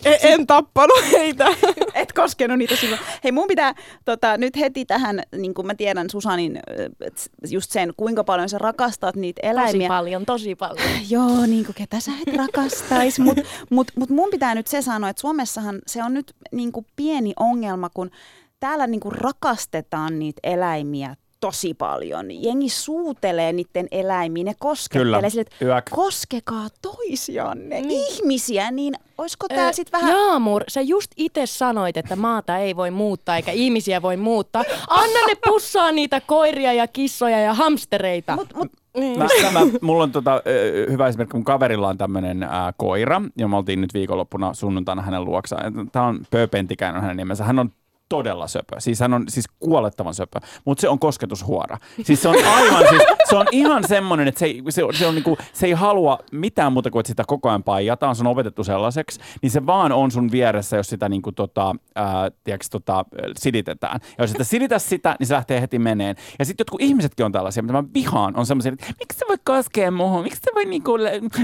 en, en tappanut heitä. Et koskenut niitä silloin. Hei, mun pitää tota, nyt heti tähän, niin kuin mä tiedän Susanin, just sen, kuinka paljon sä rakastat niitä Tosi eläimiä. paljon, tosi paljon. Joo, niin kuin ketä sä et rakastais, mutta mut, mut mun pitää nyt se sanoa, että Suomessahan se on nyt niin kuin pieni ongelma, kun täällä niin kuin rakastetaan niitä eläimiä tosi paljon. Jengi suutelee niiden eläimiin, ne koskettelee Kyllä, sille, että yök. koskekaa toisianne, niin. ihmisiä, niin olisiko tää sitten vähän... Jaamur, sä just itse sanoit, että maata ei voi muuttaa eikä ihmisiä voi muuttaa. Anna ne pussaa niitä koiria ja kissoja ja hamstereita. Mut, mut, Niin. Mä, mä, mulla on tota, hyvä esimerkki, mun kaverilla on tämmönen ää, koira, ja me oltiin nyt viikonloppuna sunnuntaina hänen luoksaan. Tämä on Pööpentikäinen on hänen nimensä. Hän on todella söpö. Siis hän on siis kuolettavan söpö, mutta se on kosketushuora. Siis se on aivan, siis, se on ihan semmoinen, että se ei, se, on- se, on niinku, se ei halua mitään muuta kuin, että sitä koko ajan paijataan. Se on opetettu sellaiseksi, niin se vaan on sun vieressä, jos sitä niinku, tota, ää, tiiäks, tota, silitetään. Ja jos sitä silitä sitä, niin se lähtee heti meneen. Ja sitten jotkut ihmisetkin on tällaisia, mitä mä vihaan, on semmoisia, että miksi sä voi koskea muuhun? Miksi sä voi niinku,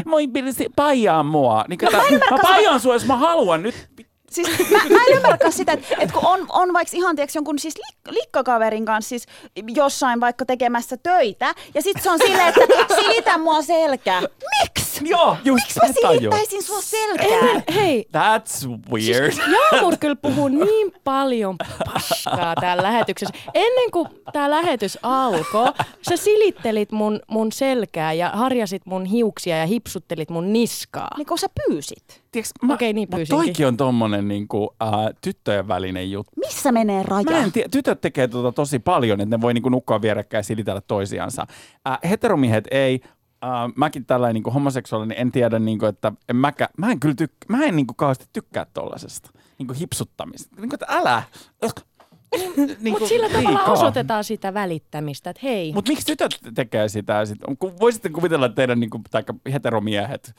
voi paijaa mua? Niin, että, mä paijaan sua, jos mä haluan. Nyt Siis mä, mä en ymmärräkään sitä, että, että kun on, on vaikka ihan tiiäks, jonkun siis lik, likkakaverin kanssa siis jossain vaikka tekemässä töitä, ja sitten se on silleen, että silitä mua selkää. Miksi? Joo, just Miksi mä silittäisin sua selkää? Ennen, hei, That's weird. Jaamur kyllä puhuu niin paljon paskaa täällä lähetyksessä. Ennen kuin tämä lähetys alkoi, sä silittelit mun, mun selkää ja harjasit mun hiuksia ja hipsuttelit mun niskaa. Niin kun sä pyysit. Tiiäks, mä, Okei, niin pyysinkin. toikin on tommonen niinku, äh, tyttöjen välinen juttu. Missä menee raja? Mä en tiedä, tytöt tekee tota tosi paljon, että ne voi niinku nukkua vierekkäin ja silitellä toisiansa. Äh, heteromiehet ei. Äh, mäkin tällainen niinku homoseksuaalinen, en tiedä, niinku, että en mäkä, mä en kyllä tykkä, mä en niinku kauheasti tykkää tollasesta niinku hipsuttamista. Niinku, että älä. Niinku, Mutta sillä tavalla liikaa. osoitetaan sitä välittämistä, että hei, Mutta miksi tytöt tekee sitä? Sit, voisitte kuvitella, että teidän niinku, taikka heteromiehet,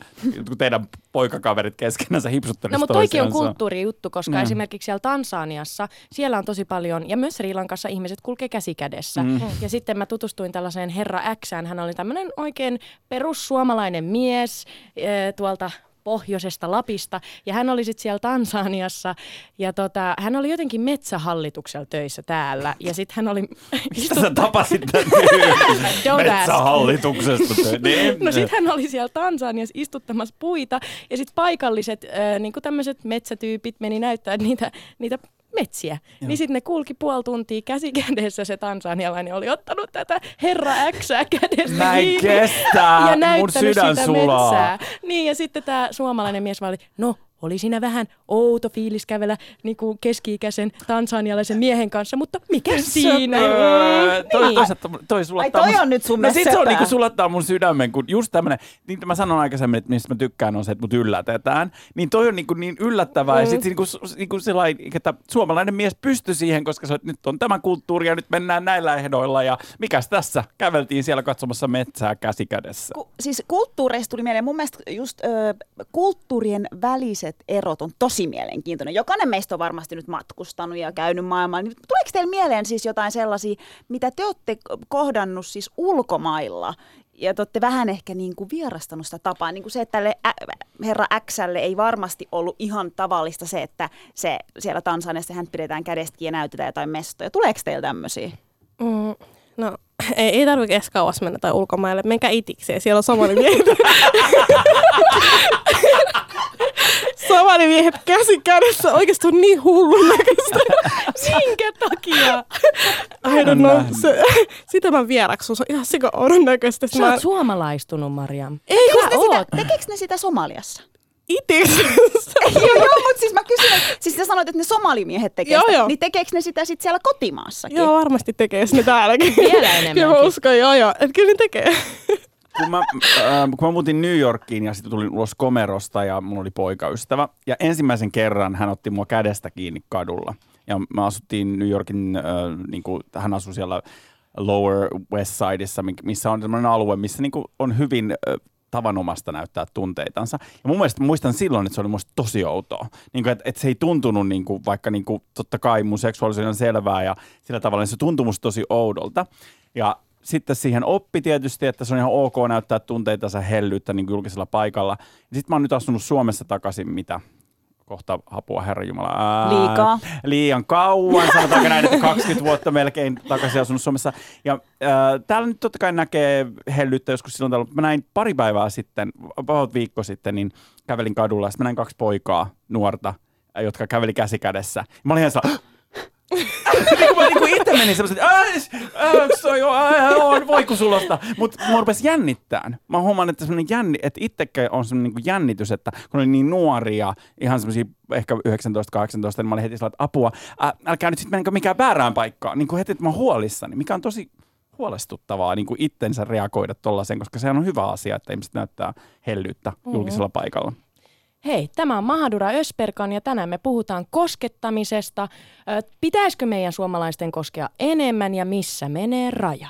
kun teidän poikakaverit keskenänsä hipsuttelisivat No mutta toikin on kulttuurijuttu, koska Mm. esimerkiksi siellä Tansaniassa, siellä on tosi paljon, ja myös Sri Lankassa ihmiset kulkee käsi kädessä. Mm. Ja sitten mä tutustuin tällaiseen herra Xään, hän oli tämmöinen oikein perussuomalainen mies eh, tuolta pohjoisesta Lapista, ja hän oli sitten siellä Tansaniassa, ja tota, hän oli jotenkin metsähallituksella töissä täällä, ja sitten hän oli... Mistä sä tapasit tämän. Metsähallituksesta. Niin. No sitten hän oli siellä Tansaniassa istuttamassa puita ja sitten paikalliset äh, niin tämmöiset metsätyypit meni näyttää niitä, niitä metsiä. Joo. Niin sitten ne kulki puoli tuntia käsi kädessä se tansanialainen oli ottanut tätä herra X kädestä Mä en kestä. ja Mun näyttänyt sydän sitä sulaa. metsää. Niin ja sitten tämä suomalainen mies vaan oli, no oli siinä vähän outo fiilis kävellä niin kuin keski-ikäisen tansanialaisen miehen kanssa, mutta mikä siinä? Söpö. Mm, Toi, niin. toisaalta, toi sulattaa toi mun- on nyt sun No sit se on söpöä. niinku sulattaa mun sydämen, kun just tämmönen, niin mä sanon aikaisemmin, että mistä mä tykkään on se, että mut yllätetään. Niin toi on niinku niin yllättävää mm. ja sit se niinku, su- niinku sellainen, että suomalainen mies pystyy siihen, koska se, nyt on tämä kulttuuri ja nyt mennään näillä ehdoilla ja mikäs tässä? Käveltiin siellä katsomassa metsää käsi kädessä. Ku, siis kulttuureista tuli mieleen, mun mielestä just ö, kulttuurien väliset erot on tosi mielenkiintoinen. Jokainen meistä on varmasti nyt matkustanut ja käynyt maailmalla. Niin tuleeko teille mieleen siis jotain sellaisia, mitä te olette kohdannut siis ulkomailla? Ja te olette vähän ehkä niin kuin vierastanut sitä tapaa. Niin kuin se, että tälle herra Xlle ei varmasti ollut ihan tavallista se, että se siellä Tansaniassa hän pidetään kädestä ja näytetään jotain mestoja. Tuleeko teillä tämmöisiä? Mm, no, ei, ei tarvitse edes kauas mennä tai ulkomaille. Menkää itikseen, siellä on somalimiehet. somalimiehet käsi kädessä oikeasti on niin hullun näköistä. Minkä takia? I don't know. Se, sitä mä vieraksun. Se on ihan sika oudon näköistä. Sä Mä oot suomalaistunut, Mariam. ei Sä ne, sitä, tekeekö ne sitä Somaliassa? Itiksessä. joo, joo, mutta siis mä kysyn siis sä sanoit, että ne somalimiehet tekee Joo, sitä, joo. niin tekeekö ne sitä sitten siellä kotimaassakin? Joo, varmasti tekee sinne täälläkin. Vielä Kyllä mä enemmänkin. uskon, joo joo. Että kyllä ne tekee. kun mä, äh, kun mä muutin New Yorkiin ja sitten tulin ulos komerosta ja mulla oli poikaystävä. Ja ensimmäisen kerran hän otti mua kädestä kiinni kadulla. Ja me asuttiin New Yorkin, äh, niin kuin, hän asui siellä Lower West Sideissa, mi- missä on sellainen alue, missä niin kuin, on hyvin äh, tavanomasta näyttää tunteitansa. Ja mun mielestä muistan silloin, että se oli musta tosi outoa. Niin kuin, että, että se ei tuntunut, niin kuin, vaikka niin kuin, totta kai mun seksuaalisuus on selvää ja sillä tavalla niin se tuntui musta tosi oudolta. Ja sitten siihen oppi tietysti, että se on ihan ok näyttää tunteitansa hellyyttä niin julkisella paikalla. Sitten mä oon nyt asunut Suomessa takaisin, mitä kohta apua Herra Jumala. Ää, Liikaa. Liian kauan, sanotaanko näin, että 20 vuotta melkein takaisin asunut Suomessa. Ja ää, täällä nyt totta kai näkee hellyyttä joskus silloin täällä, mä näin pari päivää sitten, about viikko sitten, niin kävelin kadulla ja sitten mä näin kaksi poikaa, nuorta, jotka käveli käsi kädessä. Mä olin ihan sellainen, mä niin kuin itse menin semmoisen, on voikusulosta. Mutta mä rupesi jännittään. Mä huomaan, että semmoinen jänni, että itsekään on semmoinen niin jännitys, että kun oli niin nuoria, ihan semmoisia ehkä 19-18, niin mä olin heti sellainen, että apua, ää, älkää nyt sitten menkö mikään väärään paikkaan. Niin kuin heti, että mä oon huolissani, mikä on tosi huolestuttavaa niin kuin itsensä reagoida tollaiseen, koska sehän on hyvä asia, että ihmiset näyttää hellyyttä julkisella paikalla. Hei, tämä on Mahadura Ösperkan ja tänään me puhutaan koskettamisesta. Pitäisikö meidän suomalaisten koskea enemmän ja missä menee raja?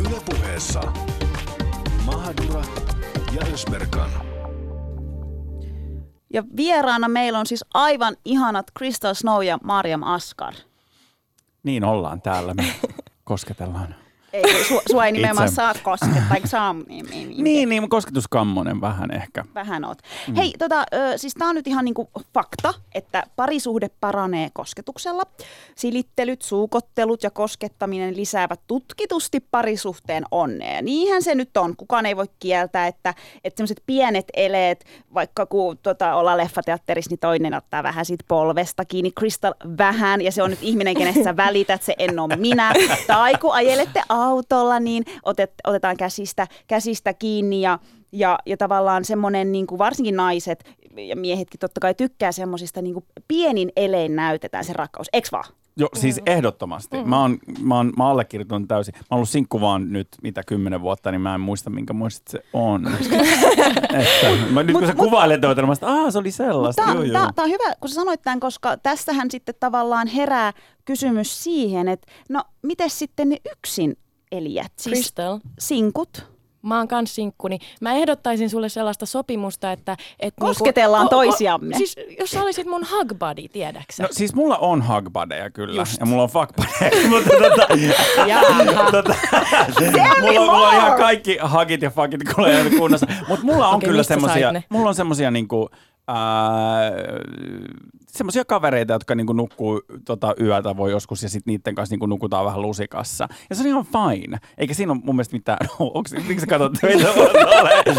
Ylepuheessa Mahadura ja Ösberkan. Ja vieraana meillä on siis aivan ihanat Crystal Snow ja Mariam Askar. Niin ollaan täällä, me kosketellaan. Ei, su, sua ei nimenomaan saa koskettaa, eikö saa? Niin, niin, niin. Niin, niin kosketuskammonen vähän ehkä. Vähän oot. Mm. Hei, tota, siis tää on nyt ihan niinku fakta, että parisuhde paranee kosketuksella. Silittelyt, suukottelut ja koskettaminen lisäävät tutkitusti parisuhteen onnea. Ja niinhän se nyt on. Kukaan ei voi kieltää, että, että sellaiset pienet eleet, vaikka kun tota, ollaan leffateatterissa, niin toinen ottaa vähän siitä polvesta kiinni, Crystal vähän, ja se on nyt ihminen, kenestä sä välität, se en ole minä. Tai kun ajelette autolla, niin otet, otetaan käsistä, käsistä kiinni ja ja, ja tavallaan semmoinen, niin kuin varsinkin naiset ja miehetkin totta kai tykkää semmoisista niin pienin elein näytetään se rakkaus. Eks vaan? Joo, siis ehdottomasti. Mä oon, mä oon mä allekirjoitan täysin. Mä oon ollut sinkku vaan nyt mitä kymmenen vuotta, niin mä en muista minkä muista se on. että, mä, nyt kun sä kuvailet tuota, mä sanoin, se oli sellaista. Tämä on, joo. tää, tää on hyvä, kun sä sanoit tämän, koska tässähän sitten tavallaan herää kysymys siihen, että no miten sitten ne yksin elijät, siis Crystal, sinkut? mä oon kans sinkkuni. Mä ehdottaisin sulle sellaista sopimusta, että... että Kosketellaan toisiamme. Siis jos sä olisit mun hug buddy, tiedäksä? No siis mulla on hug buddyja kyllä, Just. ja mulla on fuck buddyja, mutta tota, tota, mulla, mulla on ihan kaikki hugit ja fuckit kunnossa. Mutta mulla on Okei, kyllä semmosia, mulla on semmosia niinku, ää, semmosia kavereita, jotka niinku nukkuu tota yötä voi joskus ja sitten niiden kanssa niinku nukutaan vähän lusikassa. Ja se on ihan fine. Eikä siinä ole mun mielestä mitään, onks, miksi sä katsot meitä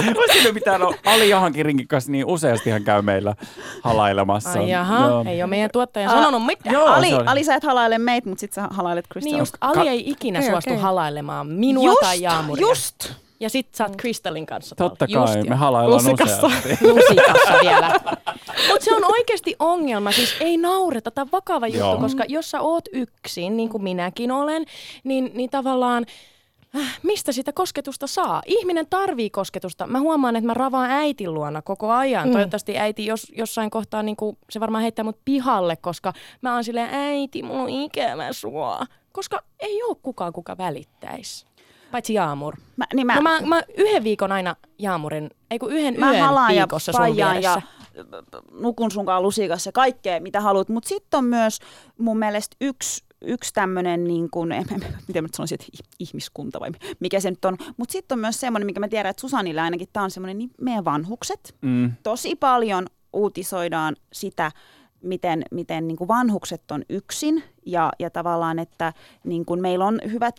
Onko siinä mitään, no, Ali Jahankin rinkin kanssa niin useasti hän käy meillä halailemassa. Ai jaha, Joo. ei ole meidän tuottaja Aa, sanonut mitään. Joo, Ali, Ali, sä et halaile meitä, mutta sit sä halailet Crystal. Niin just, Ali ei ikinä Okei, suostu okei. halailemaan minua just, tai Jaamuria. just. Ja sit sä oot Crystalin kanssa tuolla. Totta Just kai, jo. me halaillaan Lusikassa. useasti. lusikassa vielä. Mutta se on oikeasti ongelma, siis ei naureta, tämä on vakava juttu, Joo. koska jos sä oot yksin, niin kuin minäkin olen, niin, niin tavallaan äh, mistä sitä kosketusta saa? Ihminen tarvii kosketusta. Mä huomaan, että mä ravaan äitin luona koko ajan. Mm. Toivottavasti äiti jos, jossain kohtaa, niin kuin, se varmaan heittää mut pihalle, koska mä oon silleen, äiti, mulla on ikävä sua. Koska ei ole kukaan, kuka välittäisi. Paitsi Jaamur. Mä, niin mä, No mä, mä yhden viikon aina Jaamurin, ei kun yhden mä yön halaan ja viikossa sun paijaan vieressä. ja nukun sunkaan lusikassa ja kaikkea, mitä haluat. Mutta sitten on myös mun mielestä yksi, yksi tämmöinen, niin kuin, miten mä nyt sanoisin, että ihmiskunta vai mikä se nyt on. Mutta sitten on myös semmoinen, mikä mä tiedän, että Susanille ainakin tämä on semmoinen, niin meidän vanhukset. Mm. Tosi paljon uutisoidaan sitä, miten, miten niin kuin vanhukset on yksin ja, ja tavallaan, että niin kuin meillä on hyvät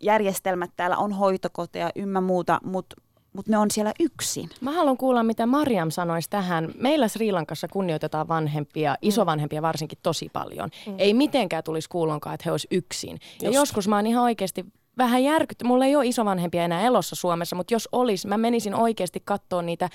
järjestelmät, täällä on hoitokoteja ynnä muuta, mutta mutta ne on siellä yksin. Mä haluan kuulla, mitä Mariam sanoisi tähän. Meillä Sri Lankassa kunnioitetaan vanhempia, isovanhempia varsinkin tosi paljon. Mm. Ei mitenkään tulisi kuulonkaan, että he olisi yksin. Just. Ja joskus mä oon ihan oikeasti vähän järkytty. Mulla ei ole isovanhempia enää elossa Suomessa, mutta jos olisi, mä menisin oikeasti katsoa niitä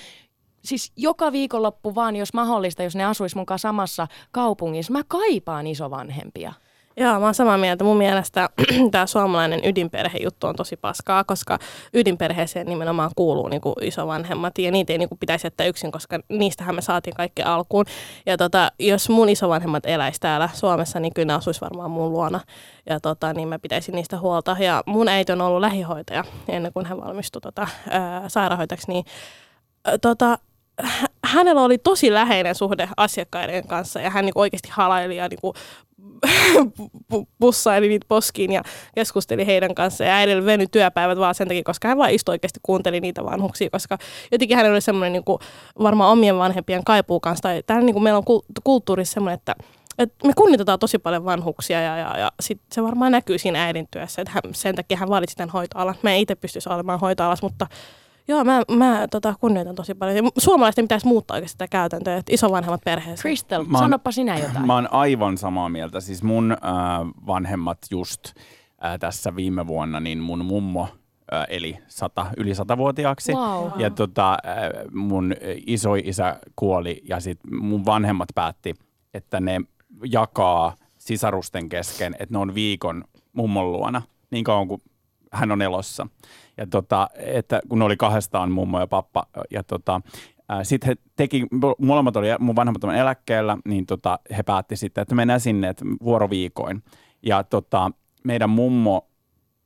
siis joka viikonloppu vaan, jos mahdollista, jos ne asuis mukaan samassa kaupungissa. Mä kaipaan isovanhempia. Joo, mä oon samaa mieltä. Mun mielestä tämä suomalainen ydinperhejuttu on tosi paskaa, koska ydinperheeseen nimenomaan kuuluu niinku isovanhemmat ja niitä ei niinku pitäisi jättää yksin, koska niistähän me saatiin kaikki alkuun. Ja tota, jos mun isovanhemmat eläisi täällä Suomessa, niin kyllä ne asuisi varmaan mun luona. Ja tota, niin mä pitäisin niistä huolta. Ja mun äiti on ollut lähihoitaja ennen kuin hän valmistui tota, ää, sairaanhoitajaksi, niin ää, tota, hänellä oli tosi läheinen suhde asiakkaiden kanssa ja hän niin oikeasti halaili ja niin pussaili niitä poskiin ja keskusteli heidän kanssaan. Ja äidillä veny työpäivät vaan sen takia, koska hän vaan istui oikeasti kuunteli niitä vanhuksia, koska jotenkin hänellä oli semmoinen niin kuin, varmaan omien vanhempien kaipuu kanssa. Tai, täällä niin kuin meillä on kulttuurissa semmoinen, että et me kunnitetaan tosi paljon vanhuksia ja, ja, ja sit se varmaan näkyy siinä äidin työssä, että hän, sen takia hän valitsi tämän hoitoalan. Mä en itse pystyisi olemaan hoitoalas, mutta Joo, mä, mä tota, kunnioitan tosi paljon. Suomalaisten pitäisi muuttaa oikeasti sitä käytäntöä, että isovanhemmat perheessä. Crystal, mä sanoppa sinä jotain. Mä oon aivan samaa mieltä. Siis mun äh, vanhemmat just äh, tässä viime vuonna, niin mun mummo äh, eli sata, yli satavuotiaaksi. Wow. Ja tota, äh, mun iso isä kuoli ja sit mun vanhemmat päätti, että ne jakaa sisarusten kesken, että ne on viikon mummon luona niin kauan kuin hän on elossa. Ja tota, että kun oli kahdestaan mummo ja pappa ja tota, sitten he teki, molemmat oli, mun vanhemmat on eläkkeellä, niin tota, he päätti sitten, että mennään sinne että vuoroviikoin. Ja tota, meidän mummo,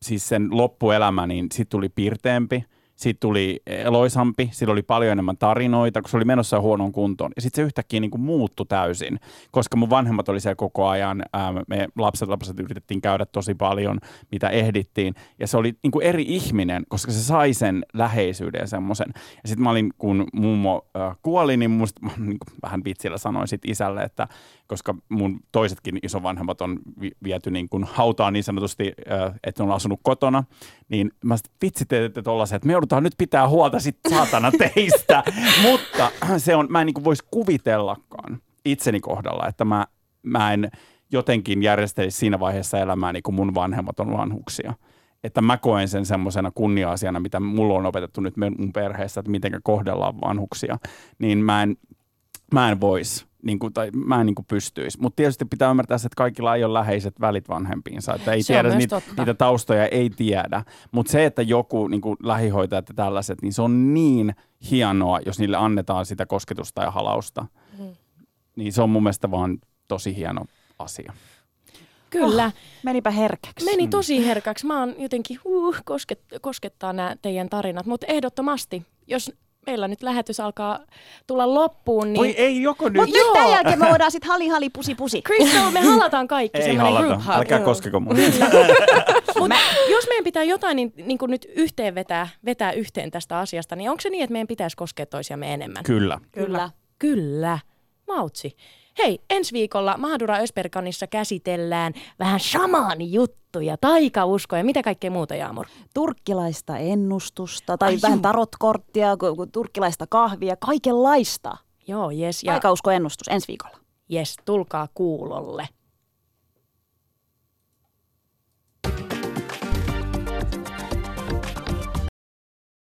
siis sen loppuelämä, niin sitten tuli pirteempi – siitä tuli eloisampi, sillä oli paljon enemmän tarinoita, kun se oli menossa huonon kuntoon. Ja sitten se yhtäkkiä niin kuin muuttui täysin, koska mun vanhemmat oli siellä koko ajan, ää, me lapset lapset yritettiin käydä tosi paljon, mitä ehdittiin. Ja se oli niin kuin eri ihminen, koska se sai sen läheisyyden ja semmoisen. Ja sitten mä olin, kun mummo äh, kuoli, niin musta niin kuin vähän vitsillä sanoin sit isälle, että koska mun toisetkin isovanhemmat on viety niin kuin hautaan niin sanotusti, että on asunut kotona, niin mä sitten vitsi teette tollasen, että me joudutaan nyt pitää huolta sit saatana teistä, mutta se on, mä en niin voisi kuvitellakaan itseni kohdalla, että mä, mä en jotenkin järjestelisi siinä vaiheessa elämää niin kuin mun vanhemmat on vanhuksia. Että mä koen sen semmoisena kunnia-asiana, mitä mulla on opetettu nyt mun perheessä, että miten kohdellaan vanhuksia, niin mä en, mä en voisi niin kuin, tai mä en niin kuin pystyisi. Mutta tietysti pitää ymmärtää, että kaikilla ei ole läheiset välit vanhempiinsa. Että ei se tiedä, niitä, niitä taustoja ei tiedä. Mutta se, että joku niin kuin lähihoitajat ja tällaiset, niin se on niin hienoa, jos niille annetaan sitä kosketusta ja halausta. Mm. Niin se on mun mielestä vaan tosi hieno asia. Kyllä. Oh, menipä herkäksi. Meni tosi herkäksi. Mä oon jotenkin, uh, kosket, koskettaa nämä teidän tarinat, mutta ehdottomasti, jos meillä nyt lähetys alkaa tulla loppuun. Niin... Oi ei, joko nyt? Mutta nyt tämän jälkeen me voidaan sitten hali hali pusi pusi. Crystal, me halataan kaikki. ei halata, group hug. älkää koskeko mun. Mutta jos meidän pitää jotain niin, niin kuin nyt yhteen vetää, vetää yhteen tästä asiasta, niin onko se niin, että meidän pitäisi koskea toisiamme enemmän? Kyllä. Kyllä. Kyllä. Mautsi. Hei, ensi viikolla Mahdura Ösperkanissa käsitellään vähän shamaani-juttuja, taikauskoja, mitä kaikkea muuta, Jaamur? Turkkilaista ennustusta tai Ai vähän juu. tarotkorttia, turkkilaista kahvia, kaikenlaista. Joo, jes. Ja... Taikausko ennustus ensi viikolla. Jes, tulkaa kuulolle.